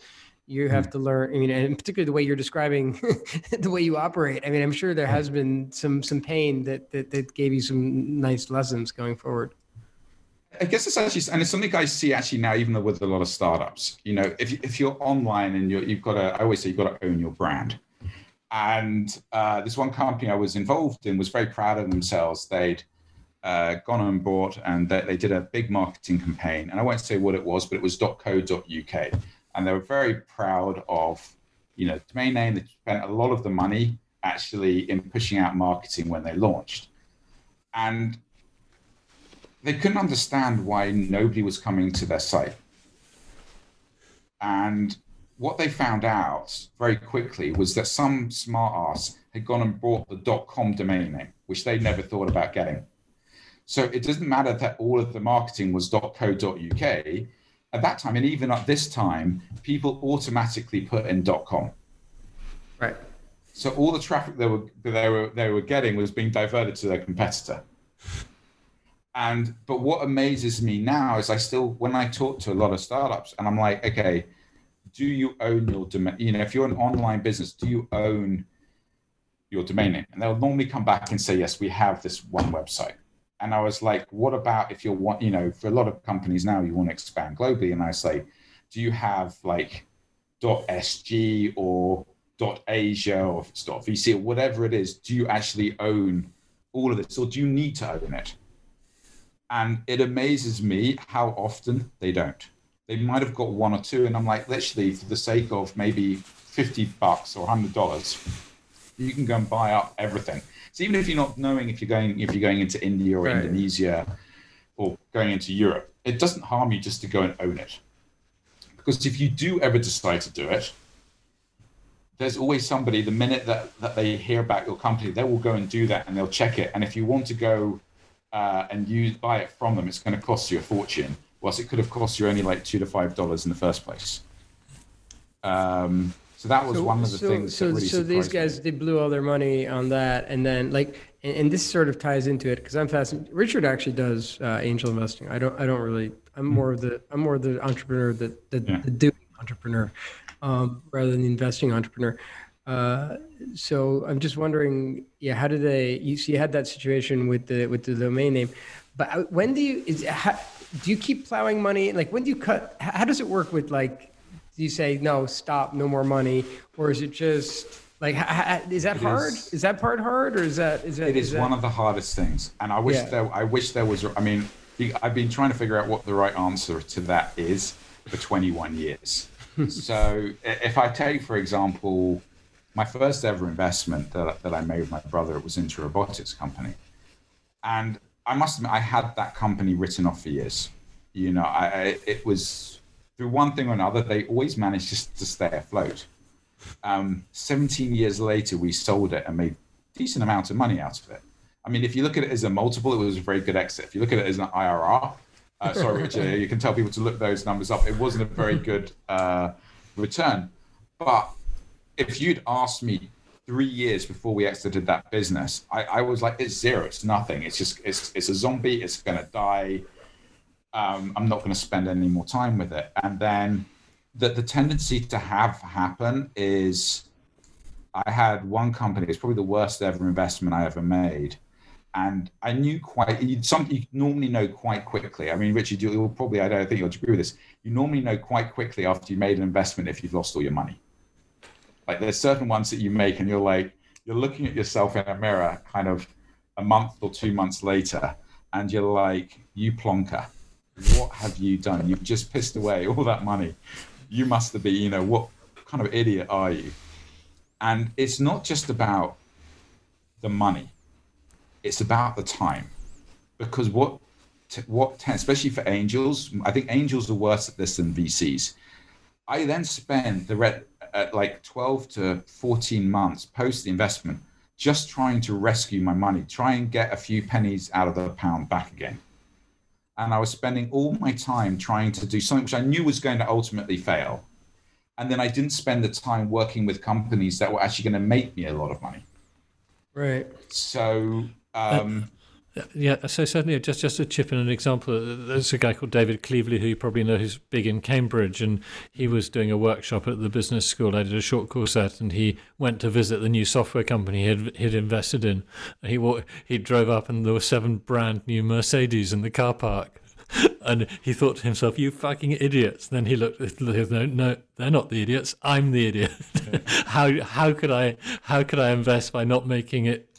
you have mm. to learn. I mean, and particularly the way you're describing the way you operate. I mean, I'm sure there has been some some pain that that, that gave you some nice lessons going forward. I guess it's actually, and it's something I see actually now, even though with a lot of startups. You know, if if you're online and you're, you've got to, I always say you've got to own your brand. And uh, this one company I was involved in was very proud of themselves. They'd uh, gone on board and they, they, did a big marketing campaign. And I won't say what it was, but it was .co.uk. And they were very proud of, you know, domain name. They spent a lot of the money actually in pushing out marketing when they launched. And they couldn't understand why nobody was coming to their site. And what they found out very quickly was that some smart ass had gone and bought the .com domain name, which they never thought about getting. So it doesn't matter that all of the marketing was .co.uk at that time, and even at this time, people automatically put in .com. Right. So all the traffic they were they were they were getting was being diverted to their competitor. And but what amazes me now is I still when I talk to a lot of startups and I'm like, okay, do you own your domain? You know, if you're an online business, do you own your domain name? And they'll normally come back and say, yes, we have this one website. And I was like, what about if you're one, you know, for a lot of companies now, you want to expand globally. And I say, do you have like .sg or .asia or if it's .vc or whatever it is, do you actually own all of this or do you need to own it? And it amazes me how often they don't. They might have got one or two, and I'm like, literally, for the sake of maybe 50 bucks or $100, you can go and buy up everything. So even if you're not knowing if you're going if you're going into India or right. Indonesia or going into Europe, it doesn't harm you just to go and own it. Because if you do ever decide to do it, there's always somebody the minute that, that they hear about your company, they will go and do that and they'll check it. And if you want to go uh, and you buy it from them, it's going to cost you a fortune. Whilst it could have cost you only like two to five dollars in the first place. Um, so that was so, one of the so, things. So, really so these guys me. they blew all their money on that, and then like, and, and this sort of ties into it because I'm fascinated. Richard actually does uh, angel investing. I don't. I don't really. I'm more of the. I'm more of the entrepreneur, the the, yeah. the doing entrepreneur, um, rather than the investing entrepreneur. Uh, so I'm just wondering, yeah, how do they? You see, you had that situation with the with the domain name, but when do you is how, do you keep plowing money? Like when do you cut? How does it work with like? Do you say no, stop, no more money, or is it just like is that it hard? Is, is, that part hard, or is that is that? It is, is that, one of the hardest things, and I wish yeah. there. I wish there was. I mean, I've been trying to figure out what the right answer to that is for 21 years. so if I take, for example my first ever investment that, that I made with my brother was into a robotics company. And I must admit, I had that company written off for years. You know, I, it was through one thing or another, they always managed just to stay afloat. Um, 17 years later, we sold it and made a decent amount of money out of it. I mean, if you look at it as a multiple, it was a very good exit. If you look at it as an IRR, uh, sorry, Richard, you can tell people to look those numbers up. It wasn't a very good uh, return. But if you'd asked me three years before we exited that business, I, I was like, it's zero, it's nothing. It's just, it's, it's a zombie, it's going to die. Um, I'm not going to spend any more time with it. And then the, the tendency to have happen is I had one company, it's probably the worst ever investment I ever made. And I knew quite something you normally know quite quickly. I mean, Richard, you'll probably, I don't think you'll agree with this. You normally know quite quickly after you made an investment if you've lost all your money. Like there's certain ones that you make and you're like, you're looking at yourself in a mirror kind of a month or two months later, and you're like, you plonker, what have you done? You've just pissed away all that money. You must have been, you know, what kind of idiot are you? And it's not just about the money, it's about the time. Because what, what, especially for angels, I think angels are worse at this than VCs. I then spend the red at like 12 to 14 months post the investment, just trying to rescue my money, try and get a few pennies out of the pound back again. and I was spending all my time trying to do something which I knew was going to ultimately fail. And then I didn't spend the time working with companies that were actually going to make me a lot of money. Right. So, um, yeah, so certainly, just just to chip in an example, uh, there's a guy called David Cleevely who you probably know who's big in Cambridge, and he was doing a workshop at the business school. I did a short course at, and he went to visit the new software company he had he'd invested in. He he drove up, and there were seven brand new Mercedes in the car park. And he thought to himself, "You fucking idiots!" Then he looked. No, no, they're not the idiots. I'm the idiot. how how could I how could I invest by not making it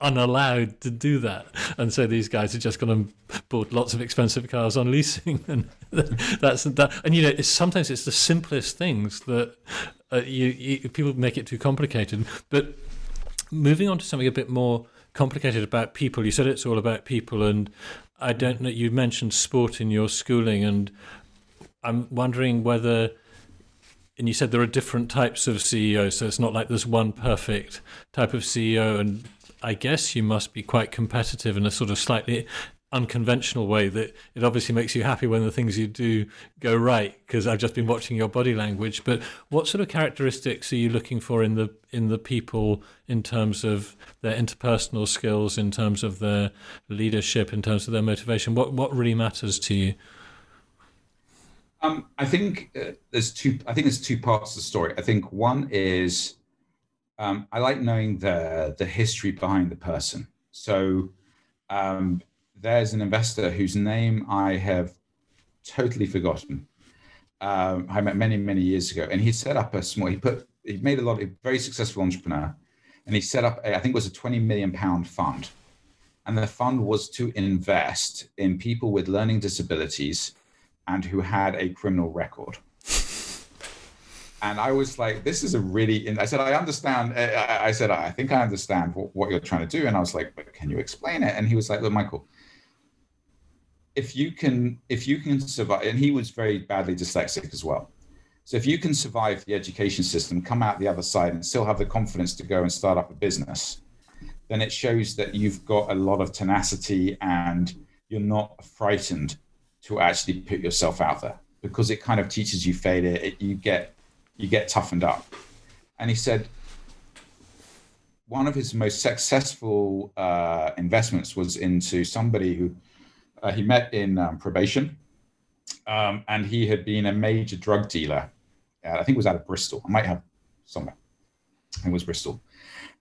unallowed to do that. And so these guys are just going to bought lots of expensive cars on leasing, and that's that. And you know, it's, sometimes it's the simplest things that uh, you, you people make it too complicated. But moving on to something a bit more complicated about people, you said it's all about people, and I don't know. You mentioned sport in your schooling, and I'm wondering whether. And you said there are different types of CEOs, so it's not like there's one perfect type of CEO, and I guess you must be quite competitive in a sort of slightly unconventional way that it obviously makes you happy when the things you do go right because I've just been watching your body language. But what sort of characteristics are you looking for in the in the people in terms of their interpersonal skills in terms of their leadership in terms of their motivation? What what really matters to you? Um, I think uh, there's two I think there's two parts of the story. I think one is um, I like knowing the the history behind the person. So um, there's an investor whose name I have totally forgotten. Um, I met many many years ago, and he set up a small. He put he made a lot. of very successful entrepreneur, and he set up. A, I think it was a twenty million pound fund, and the fund was to invest in people with learning disabilities, and who had a criminal record and I was like, "This is a really." I said, "I understand." Eh, eh, I said, "I think I understand what you're trying to do," and I was like, "But can you explain it?" And he was like, "Look, Michael, if you can, if you can survive," and he was very badly dyslexic as well. So if you can survive the education system, come out the other side, and still have the confidence to go and start up a business, then it shows that you've got a lot of tenacity and you're not frightened to actually put yourself out there because it kind of teaches you failure. It, you get you get toughened up. And he said one of his most successful uh, investments was into somebody who uh, he met in um, probation. Um, and he had been a major drug dealer. Uh, I think it was out of Bristol. I might have somewhere. It was Bristol.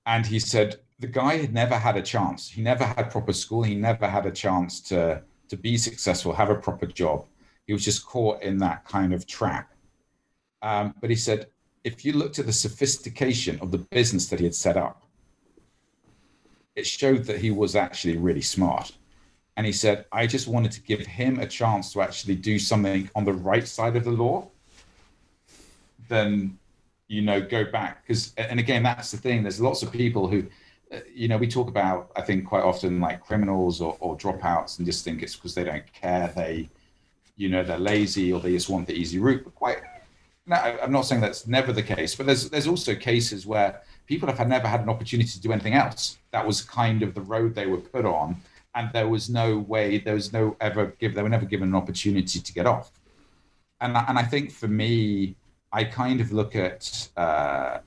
And he said the guy had never had a chance. He never had proper school. He never had a chance to, to be successful, have a proper job. He was just caught in that kind of trap. Um, but he said, if you looked at the sophistication of the business that he had set up, it showed that he was actually really smart. And he said, I just wanted to give him a chance to actually do something on the right side of the law. Then, you know, go back. Because, and again, that's the thing. There's lots of people who, uh, you know, we talk about, I think, quite often like criminals or, or dropouts and just think it's because they don't care. They, you know, they're lazy or they just want the easy route. But quite no, I'm not saying that's never the case, but there's there's also cases where people have never had an opportunity to do anything else. That was kind of the road they were put on, and there was no way, there was no ever give, they were never given an opportunity to get off. And and I think for me, I kind of look at uh,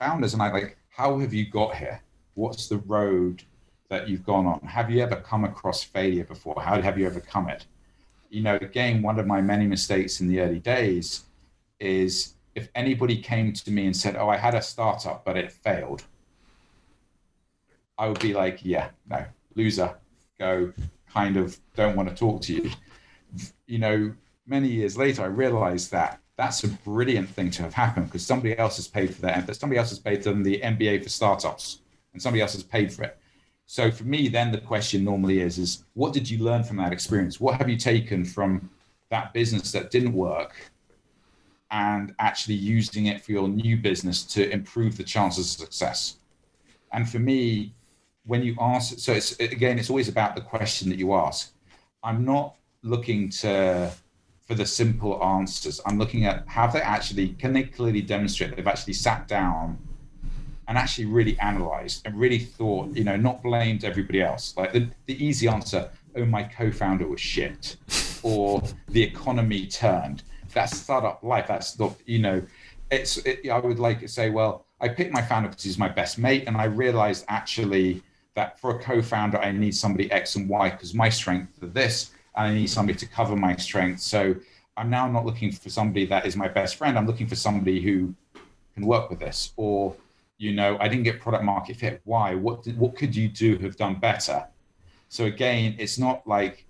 founders and I like, how have you got here? What's the road that you've gone on? Have you ever come across failure before? How have you overcome it? You know, again, one of my many mistakes in the early days is if anybody came to me and said, "Oh, I had a startup, but it failed," I would be like, "Yeah, no, loser, go." Kind of don't want to talk to you. You know, many years later, I realized that that's a brilliant thing to have happened because somebody else has paid for that. Somebody else has paid for the MBA for startups, and somebody else has paid for it. So for me, then the question normally is: is what did you learn from that experience? What have you taken from that business that didn't work and actually using it for your new business to improve the chances of success. And for me, when you ask, so it's again, it's always about the question that you ask. I'm not looking to for the simple answers. I'm looking at have they actually can they clearly demonstrate they've actually sat down and actually really analyzed and really thought, you know, not blamed everybody else. Like the, the easy answer, oh, my co-founder was shit, or the economy turned. That's startup life. That's not, you know, it's. It, I would like to say, well, I picked my founder because he's my best mate, and I realized actually that for a co-founder, I need somebody X and Y because my strength are this, and I need somebody to cover my strengths. So I'm now not looking for somebody that is my best friend. I'm looking for somebody who can work with this. Or, you know, I didn't get product market fit. Why? What did, what could you do have done better? So again, it's not like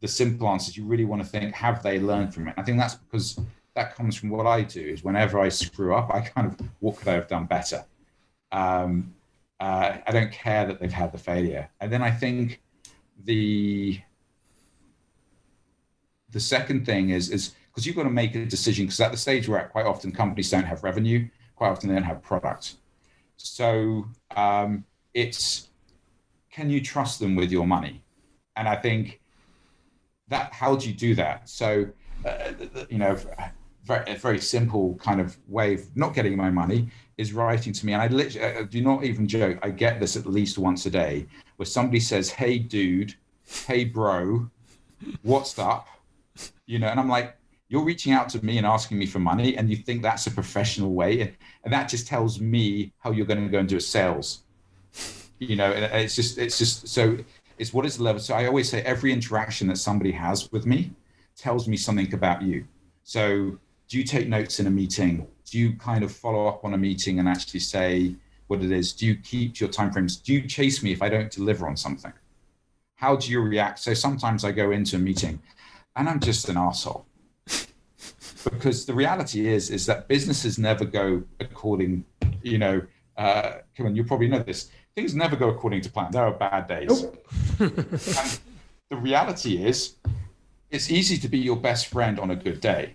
the simple answers. You really want to think, have they learned from it? I think that's because that comes from what I do. Is whenever I screw up, I kind of what could I have done better? Um, uh, I don't care that they've had the failure. And then I think the the second thing is is because you've got to make a decision because at the stage we're at, quite often companies don't have revenue, quite often they don't have product. So um, it's can you trust them with your money? And I think that how do you do that? So uh, you know, very, a very simple kind of way of not getting my money is writing to me, and I literally I do not even joke. I get this at least once a day, where somebody says, "Hey, dude," "Hey, bro," "What's up?" You know, and I'm like, you're reaching out to me and asking me for money, and you think that's a professional way, and, and that just tells me how you're going to go and do a sales. You know, and it's just it's just so it's what is the level. So I always say every interaction that somebody has with me tells me something about you. So do you take notes in a meeting? do you kind of follow up on a meeting and actually say what it is? Do you keep your timeframes? Do you chase me if I don't deliver on something? How do you react? So sometimes I go into a meeting and I'm just an asshole. because the reality is is that businesses never go according, you know, uh, come on, you probably know this. Things never go according to plan. There are bad days. Nope. and the reality is, it's easy to be your best friend on a good day,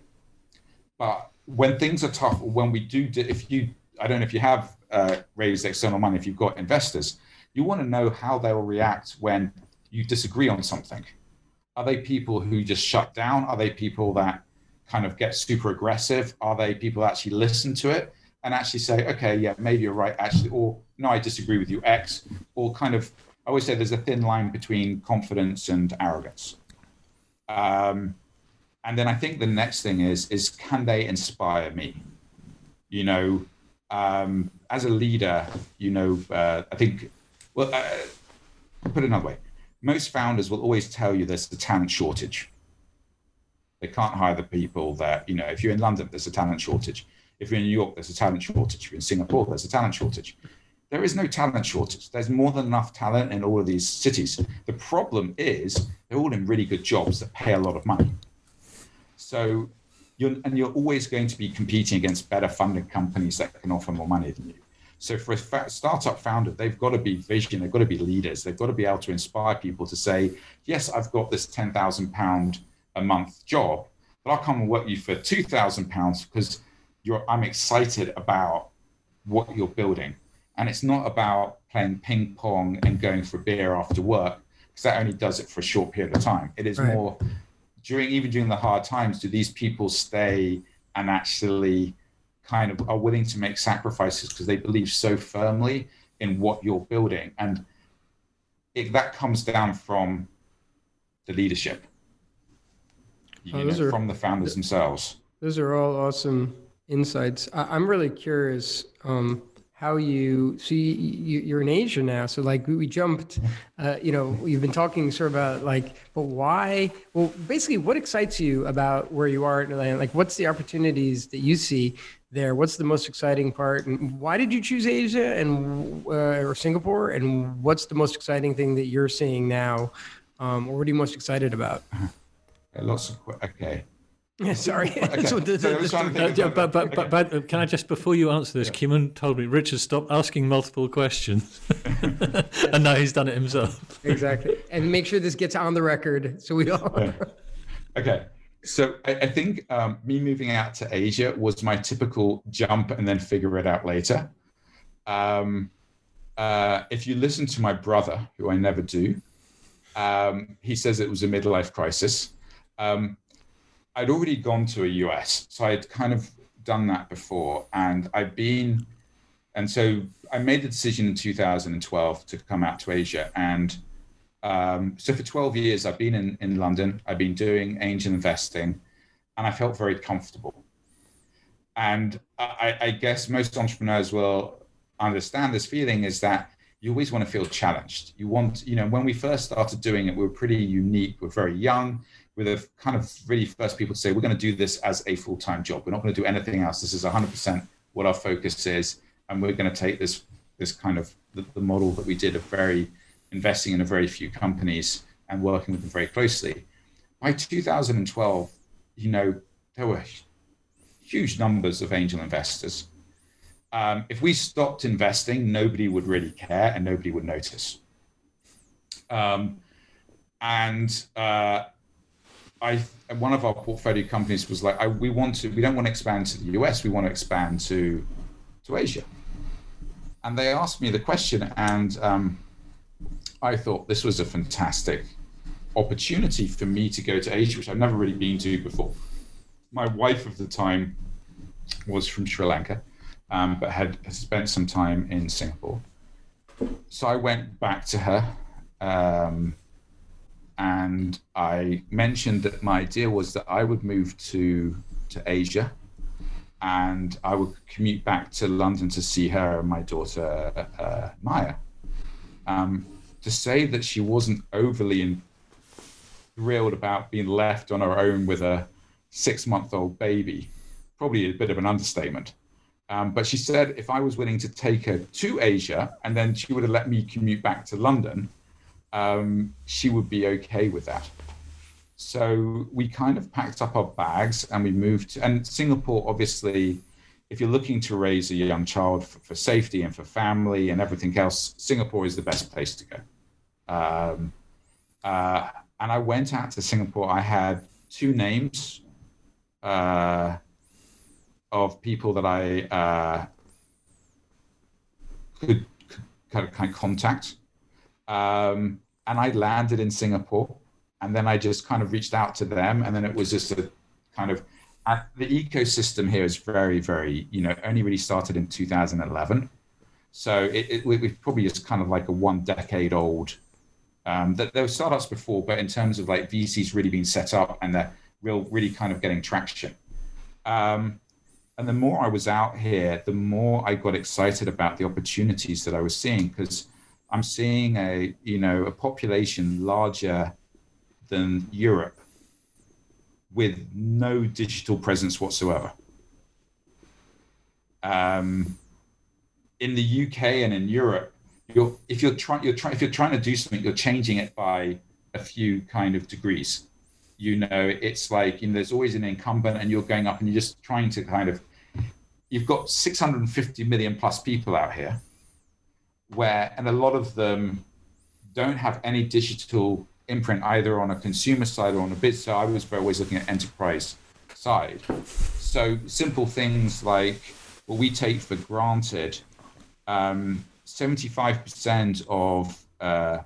but when things are tough, or when we do, if you, I don't know if you have uh, raised external money, if you've got investors, you want to know how they will react when you disagree on something. Are they people who just shut down? Are they people that kind of get super aggressive? Are they people that actually listen to it and actually say, okay, yeah, maybe you're right, actually, or no, I disagree with you, X, or kind of, I always say there's a thin line between confidence and arrogance. Um, and then I think the next thing is is can they inspire me? You know, um, as a leader, you know, uh, I think. Well, uh, put it another way, most founders will always tell you there's a talent shortage. They can't hire the people that you know. If you're in London, there's a talent shortage. If you're in New York, there's a talent shortage. If you're in Singapore, there's a talent shortage. There is no talent shortage. There's more than enough talent in all of these cities. The problem is they're all in really good jobs that pay a lot of money. So you're, and you're always going to be competing against better funded companies that can offer more money than you. So for a startup founder, they've got to be vision, they've got to be leaders, they've got to be able to inspire people to say, yes, I've got this ten thousand pound a month job, but I'll come and work you for two thousand pounds because you're I'm excited about what you're building. And it's not about playing ping pong and going for a beer after work, because that only does it for a short period of time. It is right. more during even during the hard times, do these people stay and actually kind of are willing to make sacrifices because they believe so firmly in what you're building? And it, that comes down from the leadership, oh, know, are, from the founders themselves. Those are all awesome insights. I, am really curious. Um, how you see you, you're in Asia now. So like we jumped, uh, you know, you've been talking sort of about like, but why? Well, basically, what excites you about where you are in? Like, what's the opportunities that you see there? What's the most exciting part? And why did you choose Asia and uh, or Singapore? And what's the most exciting thing that you're seeing now? Um, or what are you most excited about? Lots of okay. Yeah, sorry. Okay. so the, the, the, uh, but, but, okay. but, but, can I just, before you answer this, yeah. Kimon told me, Richard, stop asking multiple questions. and now he's done it himself. exactly. And make sure this gets on the record so we all. Yeah. Okay. So I, I think um, me moving out to Asia was my typical jump and then figure it out later. Um, uh, if you listen to my brother, who I never do, um, he says it was a midlife crisis. Um, I'd already gone to a US, so I'd kind of done that before, and I'd been, and so I made the decision in 2012 to come out to Asia, and um, so for 12 years, I've been in, in London, I've been doing angel investing, and I felt very comfortable. And I, I guess most entrepreneurs will understand this feeling is that you always want to feel challenged. You want, you know, when we first started doing it, we were pretty unique. We're very young. We're the kind of really first people to say, we're going to do this as a full time job. We're not going to do anything else. This is 100% what our focus is. And we're going to take this, this kind of the, the model that we did of very investing in a very few companies and working with them very closely. By 2012, you know, there were huge numbers of angel investors. Um, if we stopped investing, nobody would really care and nobody would notice. Um, and uh, I, one of our portfolio companies was like, I, we want to, we don't want to expand to the US, we want to expand to, to Asia. And they asked me the question, and um, I thought this was a fantastic opportunity for me to go to Asia, which I've never really been to before. My wife of the time was from Sri Lanka, um, but had spent some time in Singapore. So I went back to her um, and I mentioned that my idea was that I would move to, to Asia and I would commute back to London to see her and my daughter, uh, Maya. Um, to say that she wasn't overly thrilled about being left on her own with a six month old baby, probably a bit of an understatement. Um, but she said if I was willing to take her to Asia and then she would have let me commute back to London, um, she would be okay with that. So we kind of packed up our bags and we moved. And Singapore, obviously, if you're looking to raise a young child for, for, safety and for family and everything else, Singapore is the best place to go. Um, uh, and I went out to Singapore. I had two names uh, of people that I uh, could, could, kind of, kind of contact. Um, and I landed in Singapore. And then I just kind of reached out to them. And then it was just a kind of the ecosystem here is very, very, you know, only really started in 2011. So it, it, we, probably just kind of like a one decade old um, that there were startups before, but in terms of like VCs really being set up and they're real, really kind of getting traction. Um, and the more I was out here, the more I got excited about the opportunities that I was seeing because I'm seeing a you know a population larger than Europe with no digital presence whatsoever. Um, in the UK and in Europe, you're if you're trying you're trying if you're trying to do something, you're changing it by a few kind of degrees. You know, it's like you know, there's always an incumbent, and you're going up, and you're just trying to kind of. You've got 650 million plus people out here, where and a lot of them don't have any digital imprint either on a consumer side or on a bid. So I was always looking at enterprise side. So simple things like what we take for granted. Um, 75% of uh,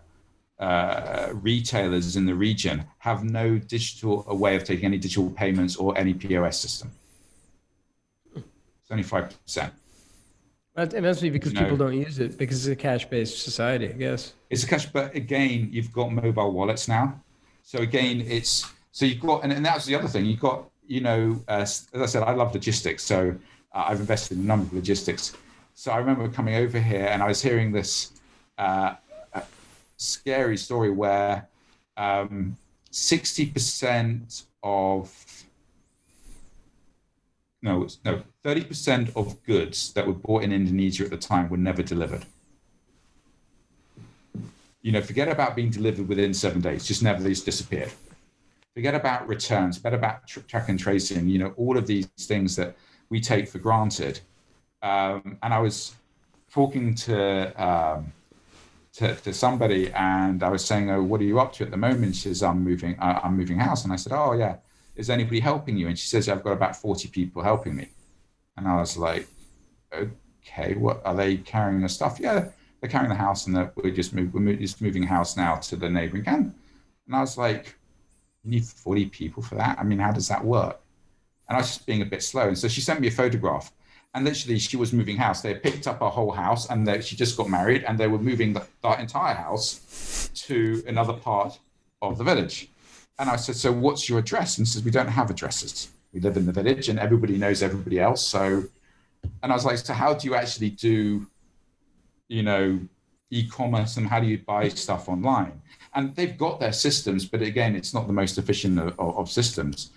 uh, retailers in the region have no digital a way of taking any digital payments or any POS system. 75%. It must be because people don't use it because it's a cash-based society, I guess. It's a cash, but again, you've got mobile wallets now. So again, it's so you've got, and, and that's the other thing. You've got, you know, uh, as I said, I love logistics, so uh, I've invested in a number of logistics. So I remember coming over here and I was hearing this uh, scary story where um, 60% of no, no, 30% of goods that were bought in Indonesia at the time were never delivered. You know, forget about being delivered within seven days, just never these disappeared. Forget about returns, forget about track and tracing, you know, all of these things that we take for granted um, and I was talking to, um, to, to somebody, and I was saying, "Oh, what are you up to at the moment?" She says, "I'm moving. I'm moving house." And I said, "Oh, yeah. Is anybody helping you?" And she says, "I've got about forty people helping me." And I was like, "Okay, what are they carrying the stuff?" Yeah, they're carrying the house, and we're just move, we're just moving house now to the neighboring camp. And I was like, "You need forty people for that? I mean, how does that work?" And I was just being a bit slow. And so she sent me a photograph and literally she was moving house. They picked up her whole house, and they, she just got married, and they were moving the, the entire house to another part of the village. And I said, "So what's your address?" And he says, "We don't have addresses. We live in the village, and everybody knows everybody else. So and I was like, so how do you actually do, you know, e-commerce and how do you buy stuff online? And they've got their systems, but again, it's not the most efficient of, of systems.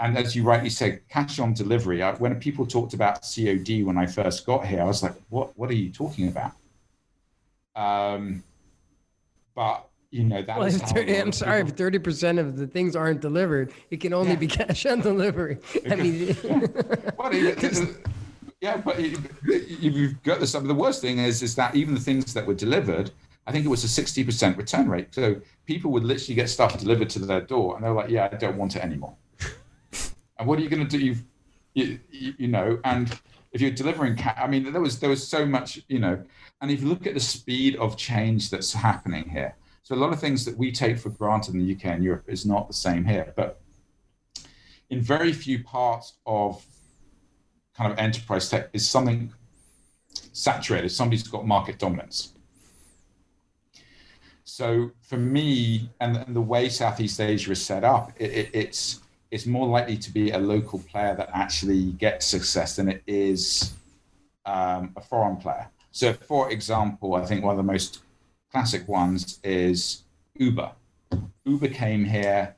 And as you rightly said, cash on delivery. I, when people talked about COD when I first got here, I was like, what? What are you talking about? Um, but you know that. Well, 30, I'm sorry, if thirty percent of the things aren't delivered, it can only yeah. be cash on delivery. I mean, yeah. well, yeah, but you've got the some. The worst thing is is that even the things that were delivered, I think it was a sixty percent return rate. So people would literally get stuff delivered to their door, and they're like, "Yeah, I don't want it anymore." and what are you going to do? You've, you, you know, and if you're delivering, ca- I mean, there was there was so much, you know, and if you look at the speed of change that's happening here, so a lot of things that we take for granted in the UK and Europe is not the same here, but in very few parts of kind of enterprise tech is something saturated. Somebody's got market dominance. So for me, and, and the way Southeast Asia is set up, it, it, it's it's more likely to be a local player that actually gets success than it is um, a foreign player. So, for example, I think one of the most classic ones is Uber. Uber came here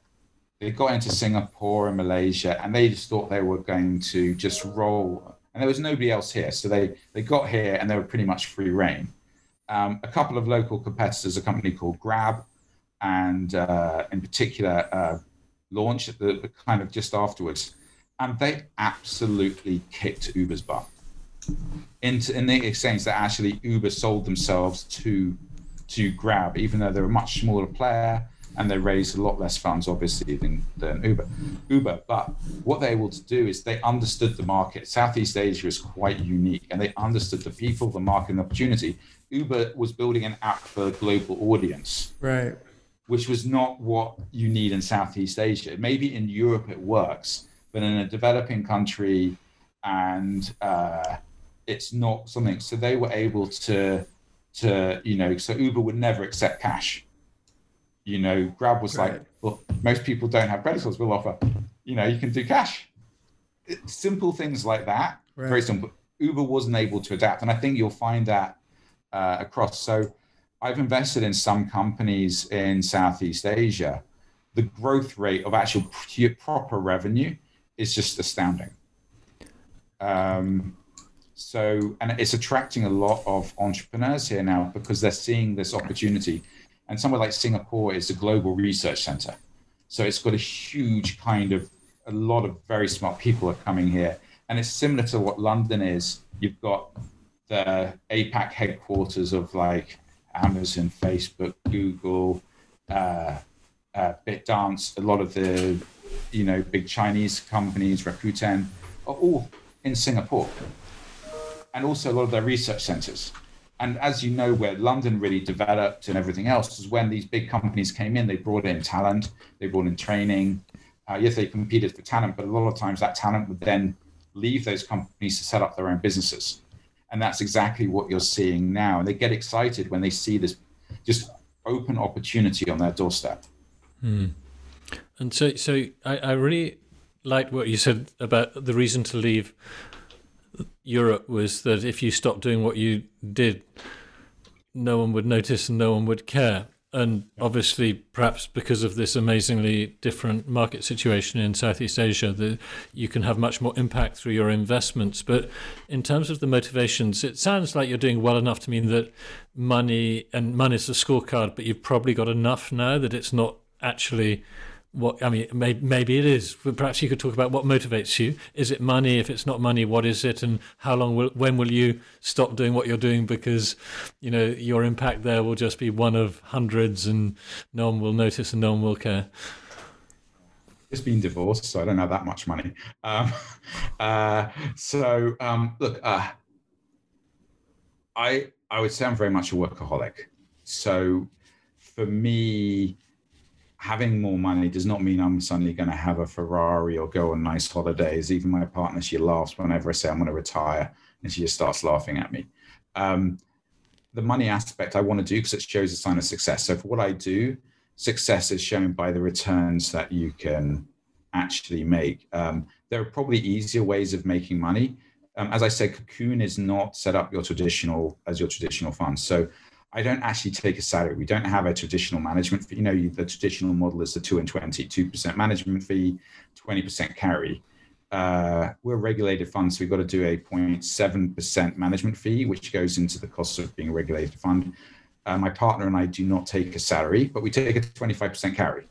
they got into Singapore and Malaysia, and they just thought they were going to just roll. And there was nobody else here, so they they got here and they were pretty much free reign. Um, a couple of local competitors, a company called Grab, and uh, in particular, uh, launched the, kind of just afterwards, and they absolutely kicked Uber's butt. Into in the exchange that actually Uber sold themselves to to Grab, even though they're a much smaller player and they raised a lot less funds, obviously, than, than Uber. Uber, but what they were able to do is they understood the market. Southeast Asia is quite unique, and they understood the people, the market, and the opportunity. Uber was building an app for a global audience, right? Which was not what you need in Southeast Asia. Maybe in Europe it works, but in a developing country, and uh, it's not something. So they were able to, to you know, so Uber would never accept cash you know, Grab was right. like, well, most people don't have credit cards. We'll offer, you know, you can do cash. simple things like that. Right. Very simple. Uber wasn't able to adapt, and I think you'll find that uh, across. So, I've invested in some companies in Southeast Asia. The growth rate of actual proper revenue is just astounding. Um, so, and it's attracting a lot of entrepreneurs here now because they're seeing this opportunity and somewhere like Singapore is a global research center. So it's got a huge kind of, a lot of very smart people are coming here. And it's similar to what London is. You've got the APAC headquarters of like Amazon, Facebook, Google, uh, uh, ByteDance, a lot of the, you know, big Chinese companies, Rakuten, are all in Singapore. And also a lot of their research centers and as you know, where London really developed and everything else is when these big companies came in, they brought in talent, they brought in training. Uh, yes, they competed for talent, but a lot of times that talent would then leave those companies to set up their own businesses. And that's exactly what you're seeing now. And they get excited when they see this just open opportunity on their doorstep. Hmm. And so, so I, I really liked what you said about the reason to leave Europe was that if you stopped doing what you did, no one would notice and no one would care. And obviously, perhaps because of this amazingly different market situation in Southeast Asia, that you can have much more impact through your investments. But in terms of the motivations, it sounds like you're doing well enough to mean that money and money is the scorecard, but you've probably got enough now that it's not actually what I mean, maybe, maybe it is. But perhaps you could talk about what motivates you. Is it money? If it's not money, what is it? And how long will, when will you stop doing what you're doing because, you know, your impact there will just be one of hundreds, and no one will notice and no one will care. It's been divorced, so I don't have that much money. Um, uh, so um, look, uh, I I would say I'm very much a workaholic. So for me having more money does not mean I'm suddenly going to have a Ferrari or go on nice holidays. Even my partner, she laughs whenever I say I'm going to retire, and she just starts laughing at me. Um, the money aspect I want to do because it shows a sign of success. So for what I do, success is shown by the returns that you can actually make. Um, there are probably easier ways of making money. Um, as I said, Cocoon is not set up your traditional as your traditional fund. So I don't actually take a salary. We don't have a traditional management fee. You know, the traditional model is the two and 20, 2% management fee, 20% carry. Uh, we're a regulated fund, so we've got to do a 0.7% management fee, which goes into the cost of being a regulated fund. Uh, my partner and I do not take a salary, but we take a 25% carry.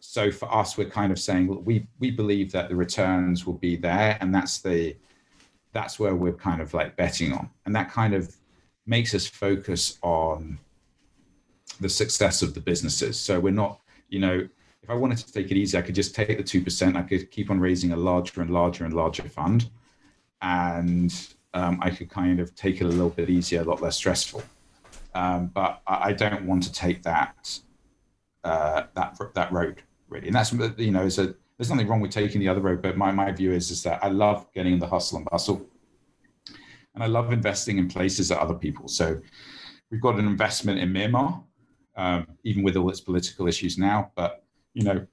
So for us, we're kind of saying well, we we believe that the returns will be there, and that's the that's where we're kind of like betting on, and that kind of makes us focus on the success of the businesses. So we're not, you know, if I wanted to take it easy, I could just take the two percent. I could keep on raising a larger and larger and larger fund, and um, I could kind of take it a little bit easier, a lot less stressful. Um, but I, I, don't want to take that uh, that that road really. And that's you know, a there's nothing wrong with taking the other road, but my my view is is that I love getting in the hustle and bustle, and I love investing in places that other people. So we've got an investment in Myanmar, um, even with all its political issues now, but you know.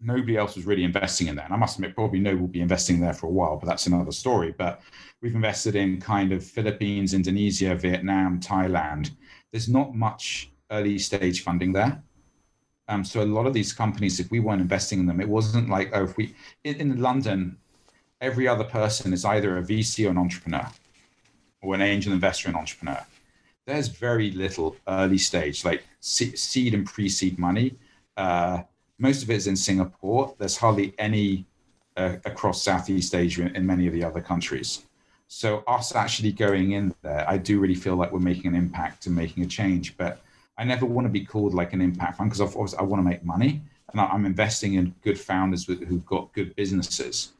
Nobody else was really investing in that. And I must admit, probably no will be investing there for a while, but that's another story. But we've invested in kind of Philippines, Indonesia, Vietnam, Thailand. There's not much early stage funding there. Um, so a lot of these companies, if we weren't investing in them, it wasn't like, oh, if we, in, in London, every other person is either a VC or an entrepreneur or an angel investor and entrepreneur. There's very little early stage, like seed and pre-seed money. Uh, most of it is in Singapore. There's hardly any uh, across Southeast Asia in, in many of the other countries. So us actually going in there, I do really feel like we're making an impact and making a change. But I never want to be called like an impact fund because I want to make money and I'm investing in good founders who've got good businesses.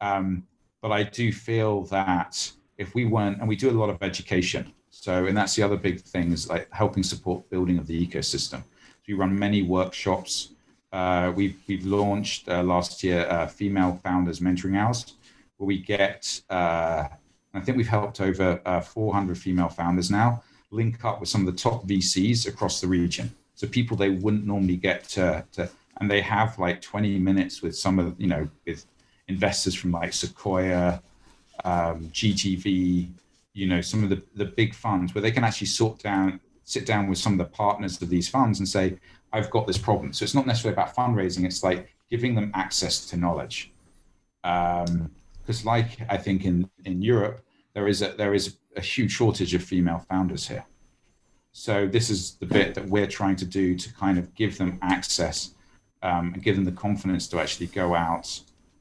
Um, but I do feel that if we weren't, and we do a lot of education. So, and that's the other big thing is like helping support building of the ecosystem. So we run many workshops. Uh, we've, we've launched uh, last year uh, female founders mentoring hours where we get, uh, I think we've helped over uh, 400 female founders now link up with some of the top VCs across the region. So people they wouldn't normally get to, to and they have like 20 minutes with some of, you know, with investors from like Sequoia, um, GTV, you know, some of the, the big funds where they can actually sort down, sit down with some of the partners of these funds and say, I've got this problem. So it's not necessarily about fundraising. It's like giving them access to knowledge. Because um, like I think in, in Europe, there is a, there is a huge shortage of female founders here. So this is the bit that we're trying to do to kind of give them access um, and give them the confidence to actually go out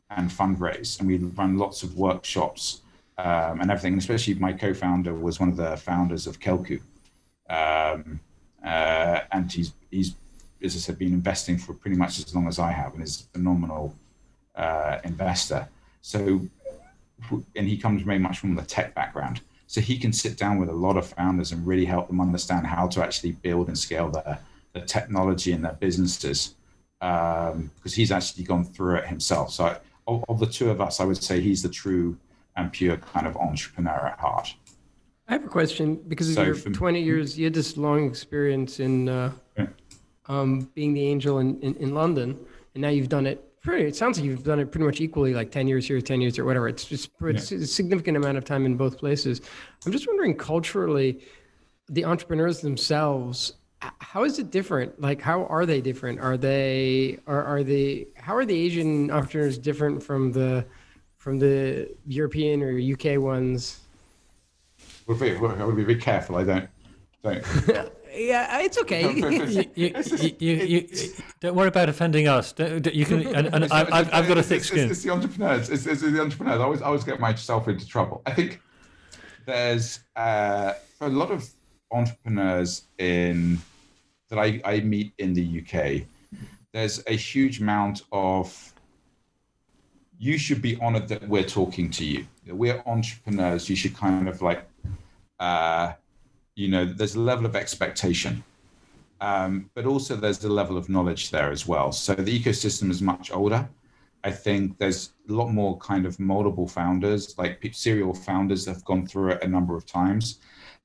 and fundraise. And we run lots of workshops um, and everything. And especially my co-founder was one of the founders of Kelkoo, um, uh, and he's he's as I said been investing for pretty much as long as I have, and is a phenomenal uh, investor. So, and he comes very much from the tech background. So he can sit down with a lot of founders and really help them understand how to actually build and scale their, their technology and their businesses um, because he's actually gone through it himself. So I, of, of, the two of us, I would say he's the true and pure kind of entrepreneur at heart. I have a question because so of your 20 years, you had this long experience in uh, yeah. um, being the angel in, in, in London, and now you've done it pretty, it sounds like you've done it pretty much equally, like 10 years here, 10 years or whatever. It's just it's yeah. a significant amount of time in both places. I'm just wondering culturally, the entrepreneurs themselves, how is it different? Like, how are they different? Are they, are, are they, how are the Asian entrepreneurs different from the, from the European or UK ones? We're very, I want to be very careful. I don't, don't. yeah, it's okay. you, you, you, don't worry about offending us. you can, and, and I, have I've got a thick it's, skin. It's, it's the entrepreneurs. It's, it's, the entrepreneurs. I always, I always get myself into trouble. I think there's uh, for a lot of entrepreneurs in that I, I meet in the UK. There's a huge amount of you should be honored that we're talking to you. We're entrepreneurs. You should kind of like. Uh, you know, there's a level of expectation. Um, but also there's a level of knowledge there as well. So the ecosystem is much older. I think there's a lot more kind of multiple founders, like serial founders have gone through it a number of times.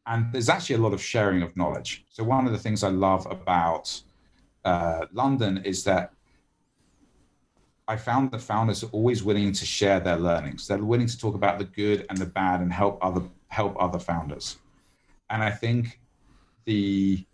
And there's actually a lot of sharing of knowledge. So one of the things I love about uh, London is that I found that founders are always willing to share their learnings. They're willing to talk about the good and the bad and help other help other founders. And I think the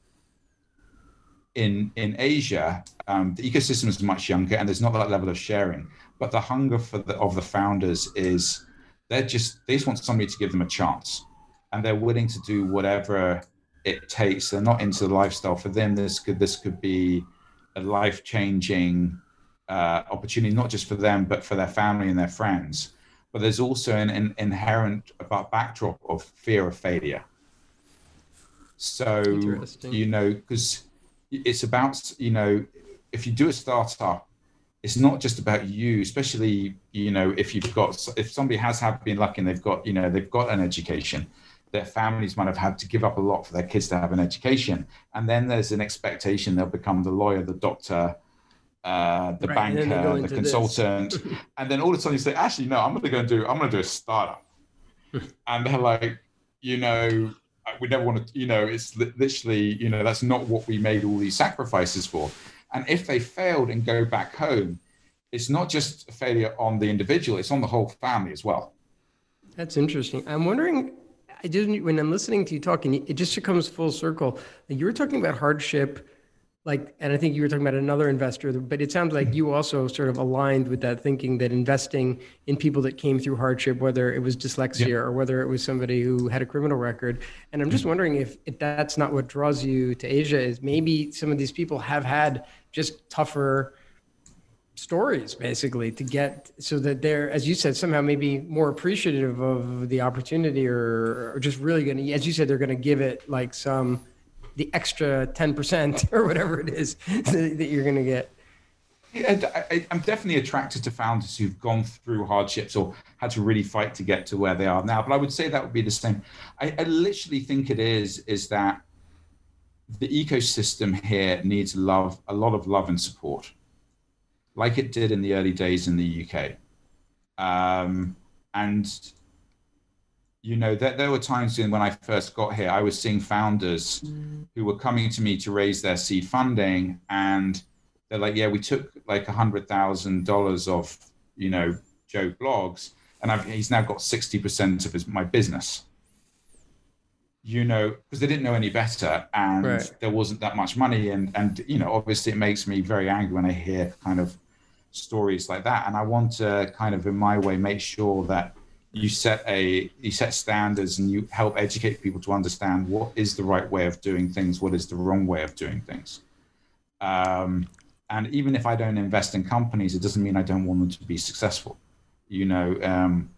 in in Asia, um, the ecosystem is much younger and there's not that level of sharing. But the hunger for the, of the founders is they're just they just want somebody to give them a chance, and they're willing to do whatever it takes. They're not into the lifestyle. For them, this could this could be a life changing uh, opportunity, not just for them but for their family and their friends. But there's also an, an inherent backdrop of fear of failure. So you know because it's about you know if you do a startup it's not just about you especially you know if you've got if somebody has had been lucky and they've got you know they've got an education their families might have had to give up a lot for their kids to have an education and then there's an expectation they'll become the lawyer the doctor uh, the right, banker the consultant and then all of a sudden you say actually no i'm going to go and do i'm going to do a startup and they're like you know we never want to, you know, it's literally, you know, that's not what we made all these sacrifices for. And if they failed and go back home, it's not just a failure on the individual, it's on the whole family as well. That's interesting. I'm wondering, I didn't, when I'm listening to you talking, it just comes full circle. You were talking about hardship like and i think you were talking about another investor but it sounds like you also sort of aligned with that thinking that investing in people that came through hardship whether it was dyslexia or whether it was somebody who had a criminal record and i'm just mm-hmm. wondering if, if that's not what draws you to asia is maybe some of these people have had just tougher stories basically to get so that they're as you said somehow maybe more appreciative of the opportunity or, or just really going to as you said they're going to give it like some the extra 10% or whatever it is that you're going to get. yeah, I, am definitely attracted to founders who've gone through hardships or had to really fight to get to where they are now. But I would say that would be the same. I, I literally think it is is that the ecosystem here needs love, a lot of love and support, like it did in the early days in the UK. Um, and you know that there were times when I first got here, I was seeing founders mm. who were coming to me to raise their seed funding, and they're like, "Yeah, we took like a hundred thousand dollars of you know Joe Bloggs, and I've, he's now got sixty percent of his my business." You know, because they didn't know any better, and right. there wasn't that much money, and and you know, obviously, it makes me very angry when I hear kind of stories like that, and I want to kind of, in my way, make sure that you set a you set standards and you help educate people to understand what is the right way of doing things what is the wrong way of doing things. Um, and even if i don't invest in companies it doesn't mean i don't want them to be successful. You know um,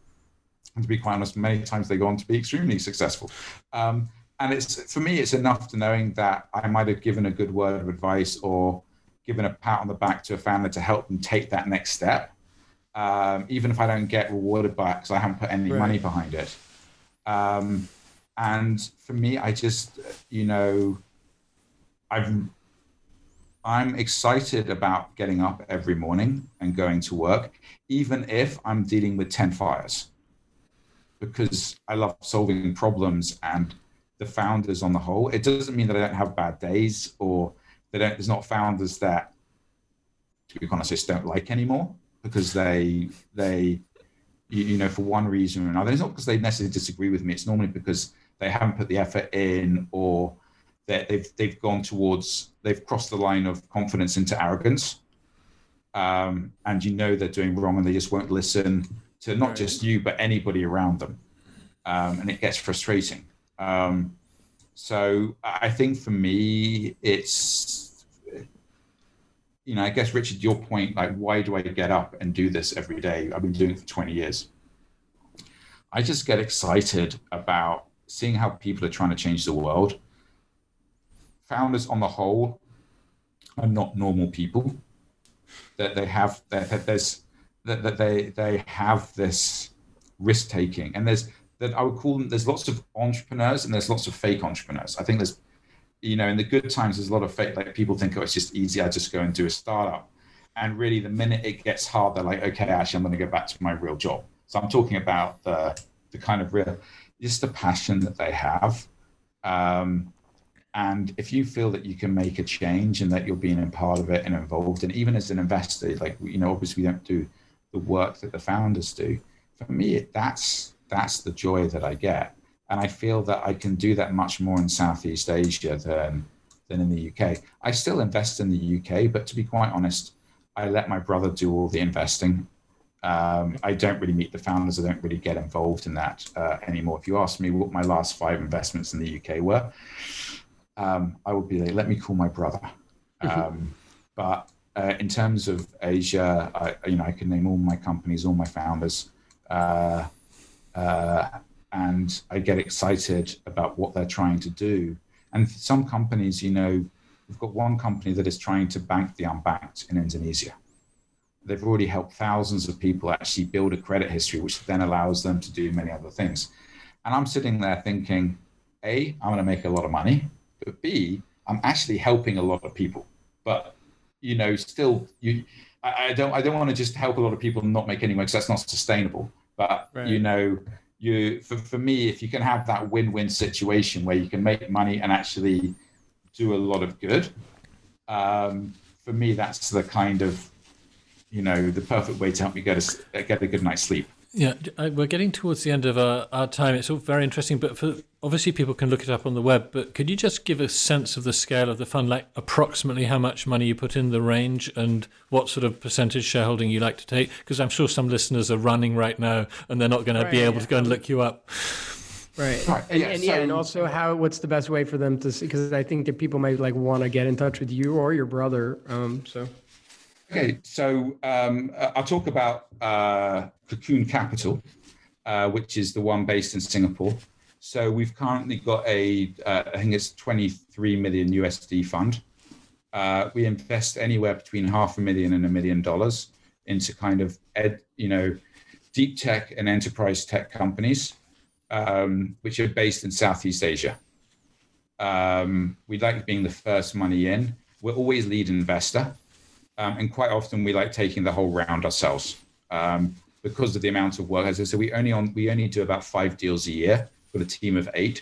and to be quite honest many times they go on to be extremely successful. Um, and it's for me it's enough to knowing that i might have given a good word of advice or given a pat on the back to a family to help them take that next step um, even if I don't get rewarded by it because I haven't put any right. money behind it. Um, and for me, I just, you know, I've, I'm excited about getting up every morning and going to work, even if I'm dealing with 10 fires, because I love solving problems and the founders on the whole. It doesn't mean that I don't have bad days or they don't, there's not founders that, to be honest, don't like anymore because they they you, you know for one reason or another. It's not because they necessarily disagree with me. It's normally because they haven't put the effort in or that they've they've gone towards they've crossed the line of confidence into arrogance. Um, and you know they're doing wrong and they just won't listen to not just you but anybody around them um, and it gets frustrating um, so i think for me it's you know, I guess Richard, your point, like, why do I get up and do this every day? I've been doing it for 20 years. I just get excited about seeing how people are trying to change the world. Founders, on the whole, are not normal people. That they have that, there's that, that they they have this risk taking, and there's that I would call them. There's lots of entrepreneurs and there's lots of fake entrepreneurs. I think there's you know, in the good times, there's a lot of fake. Like people think, oh, it's just easy. I just go and do a startup. And really, the minute it gets hard, they're like, okay, actually, I'm going to go back to my real job. So I'm talking about the the kind of real, just the passion that they have. Um, and if you feel that you can make a change and that you're being a part of it and involved, and even as an investor, like you know, obviously we don't do the work that the founders do. For me, that's that's the joy that I get, and I feel that I can do that much more in Southeast Asia than than in the UK. I still invest in the UK, but to be quite honest, I let my brother do all the investing. Um, I don't really meet the founders. I don't really get involved in that uh, anymore. If you ask me what my last five investments in the UK were, um, I would be like, let me call my brother. Mm-hmm. Um, but uh, in terms of Asia, I, you know, I can name all my companies, all my founders, uh, uh, and I get excited about what they're trying to do. And some companies, you know, we've got one company that is trying to bank the unbanked in Indonesia. They've already helped thousands of people actually build a credit history, which then allows them to do many other things. And I'm sitting there thinking, A, I'm going to make a lot of money but B, I'm actually helping a lot of people. But you know, still, you, I, I don't, I don't want to just help a lot of people and not make any money because that's not sustainable. But right. you know, you for, for me, if you can have that win-win situation where you can make money and actually do a lot of good, um, for me, that's the kind of, you know, the perfect way to help me get a get a good night's sleep. Yeah, we're getting towards the end of our, our time. It's all very interesting, but for, obviously people can look it up on the web. But could you just give a sense of the scale of the fund, like approximately how much money you put in the range and what sort of percentage shareholding you like to take? Because I'm sure some listeners are running right now and they're not going right, to be able yeah. to go and look you up. Right. right. And, yeah, and, so, yeah, and also how what's the best way for them to see? Because I think that people might like want to get in touch with you or your brother. Um, so. Okay, so um, I'll talk about uh, Cocoon Capital, uh, which is the one based in Singapore. So we've currently got a, uh, I think it's 23 million USD fund. Uh, we invest anywhere between half a million and a million dollars into kind of ed, you know, deep tech and enterprise tech companies, um, which are based in Southeast Asia. Um, we like being the first money in. We're always lead investor. Um, and quite often we like taking the whole round ourselves um, because of the amount of work. As I said, we only on we only do about five deals a year with a team of eight.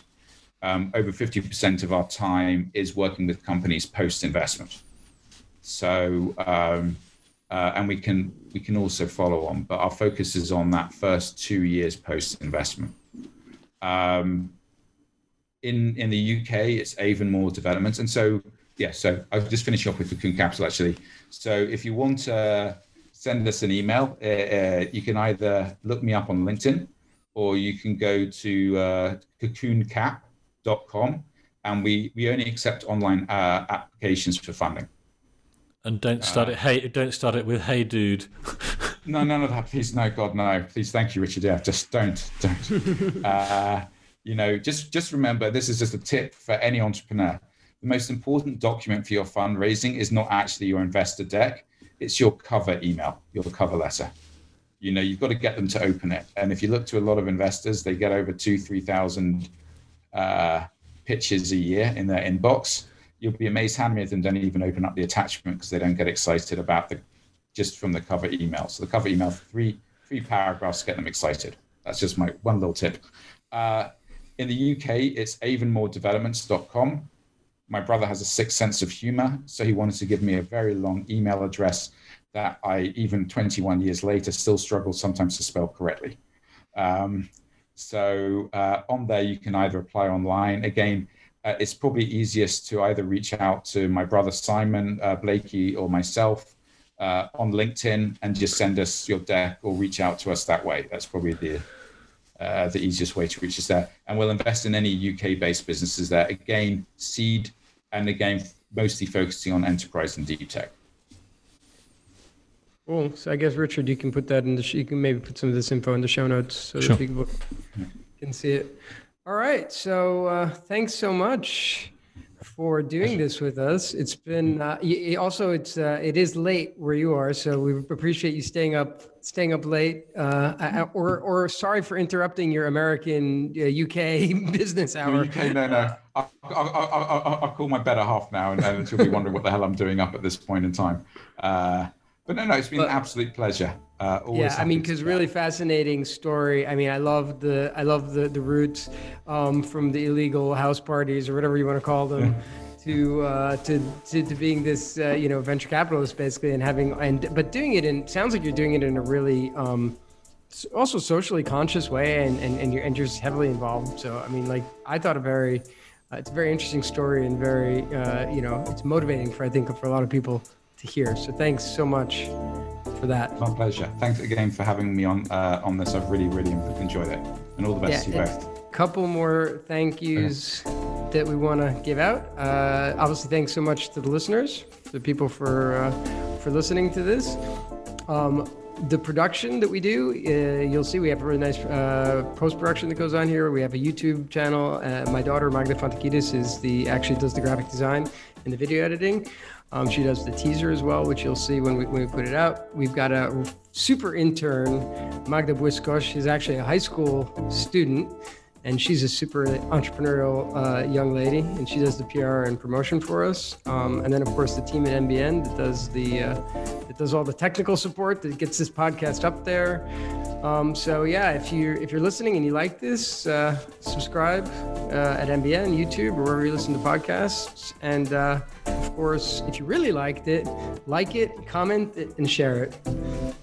Um, over 50% of our time is working with companies post investment. So um, uh, and we can we can also follow on, but our focus is on that first two years post investment. Um, in in the UK, it's Avonmore Development, and so yeah, so I'll just finish off with Cocoon Capital actually. So if you want to send us an email, uh, uh, you can either look me up on LinkedIn or you can go to uh, cocooncap.com and we, we only accept online uh, applications for funding. And don't start uh, it. Hey, don't start it with "Hey, dude." no, none of that, please. No, God, no. Please, thank you, Richard. Yeah, just don't, don't. uh, you know, just just remember, this is just a tip for any entrepreneur the most important document for your fundraising is not actually your investor deck, it's your cover email, your cover letter. You know, you've got to get them to open it. And if you look to a lot of investors, they get over two, 3,000 uh, pitches a year in their inbox. You'll be amazed how many of them don't even open up the attachment because they don't get excited about the just from the cover email. So the cover email, three three paragraphs get them excited. That's just my one little tip. Uh, in the UK, it's avonmoredevelopments.com my brother has a sick sense of humor, so he wanted to give me a very long email address that I, even 21 years later, still struggle sometimes to spell correctly. Um, so uh, on there, you can either apply online. Again, uh, it's probably easiest to either reach out to my brother Simon uh, Blakey or myself uh, on LinkedIn and just send us your deck or reach out to us that way. That's probably the uh, the easiest way to reach us there. And we'll invest in any UK based businesses there. Again, seed and again, mostly focusing on enterprise and deep tech. Cool. So I guess Richard, you can put that in the. You can maybe put some of this info in the show notes so sure. that people can see it. All right. So uh, thanks so much for doing this with us. It's been uh, also it's uh, it is late where you are, so we appreciate you staying up staying up late. Uh, or or sorry for interrupting your American UK uh, business hour. UK, no, no. I'll, I'll, I'll, I'll, call my better half now, and, and she'll be wondering what the hell I'm doing up at this point in time. But no, no, it's been but, an absolute pleasure. Uh, yeah, I mean, because really fascinating story. I mean, I love the I love the the roots um, from the illegal house parties or whatever you want to call them. to, uh, to to to being this uh, you know venture capitalist basically and having and but doing it in sounds like you're doing it in a really um, also socially conscious way and, and, and you're and you're just heavily involved so i mean like i thought a very uh, it's a very interesting story and very uh, you know it's motivating for i think for a lot of people to hear. So thanks so much for that. My pleasure. Thanks again for having me on uh, on this. I've really really enjoyed it. And all the best yeah, to you both. couple more thank yous that we want to give out. Uh, obviously thanks so much to the listeners the people for uh, for listening to this. Um, the production that we do, uh, you'll see we have a really nice uh, post production that goes on here. We have a YouTube channel. Uh, my daughter Magda Fantakidis is the actually does the graphic design and the video editing. Um, she does the teaser as well, which you'll see when we, when we put it out. We've got a super intern, Magda Buiskosh. She's actually a high school student and she's a super entrepreneurial uh, young lady, and she does the PR and promotion for us. Um, and then, of course, the team at NBN that does the uh, that does all the technical support that gets this podcast up there. Um, so yeah, if you if you're listening and you like this, uh, subscribe uh, at NBN, YouTube, or wherever you listen to podcasts. And uh, of course, if you really liked it, like it, comment it, and share it.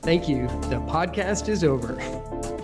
Thank you. The podcast is over.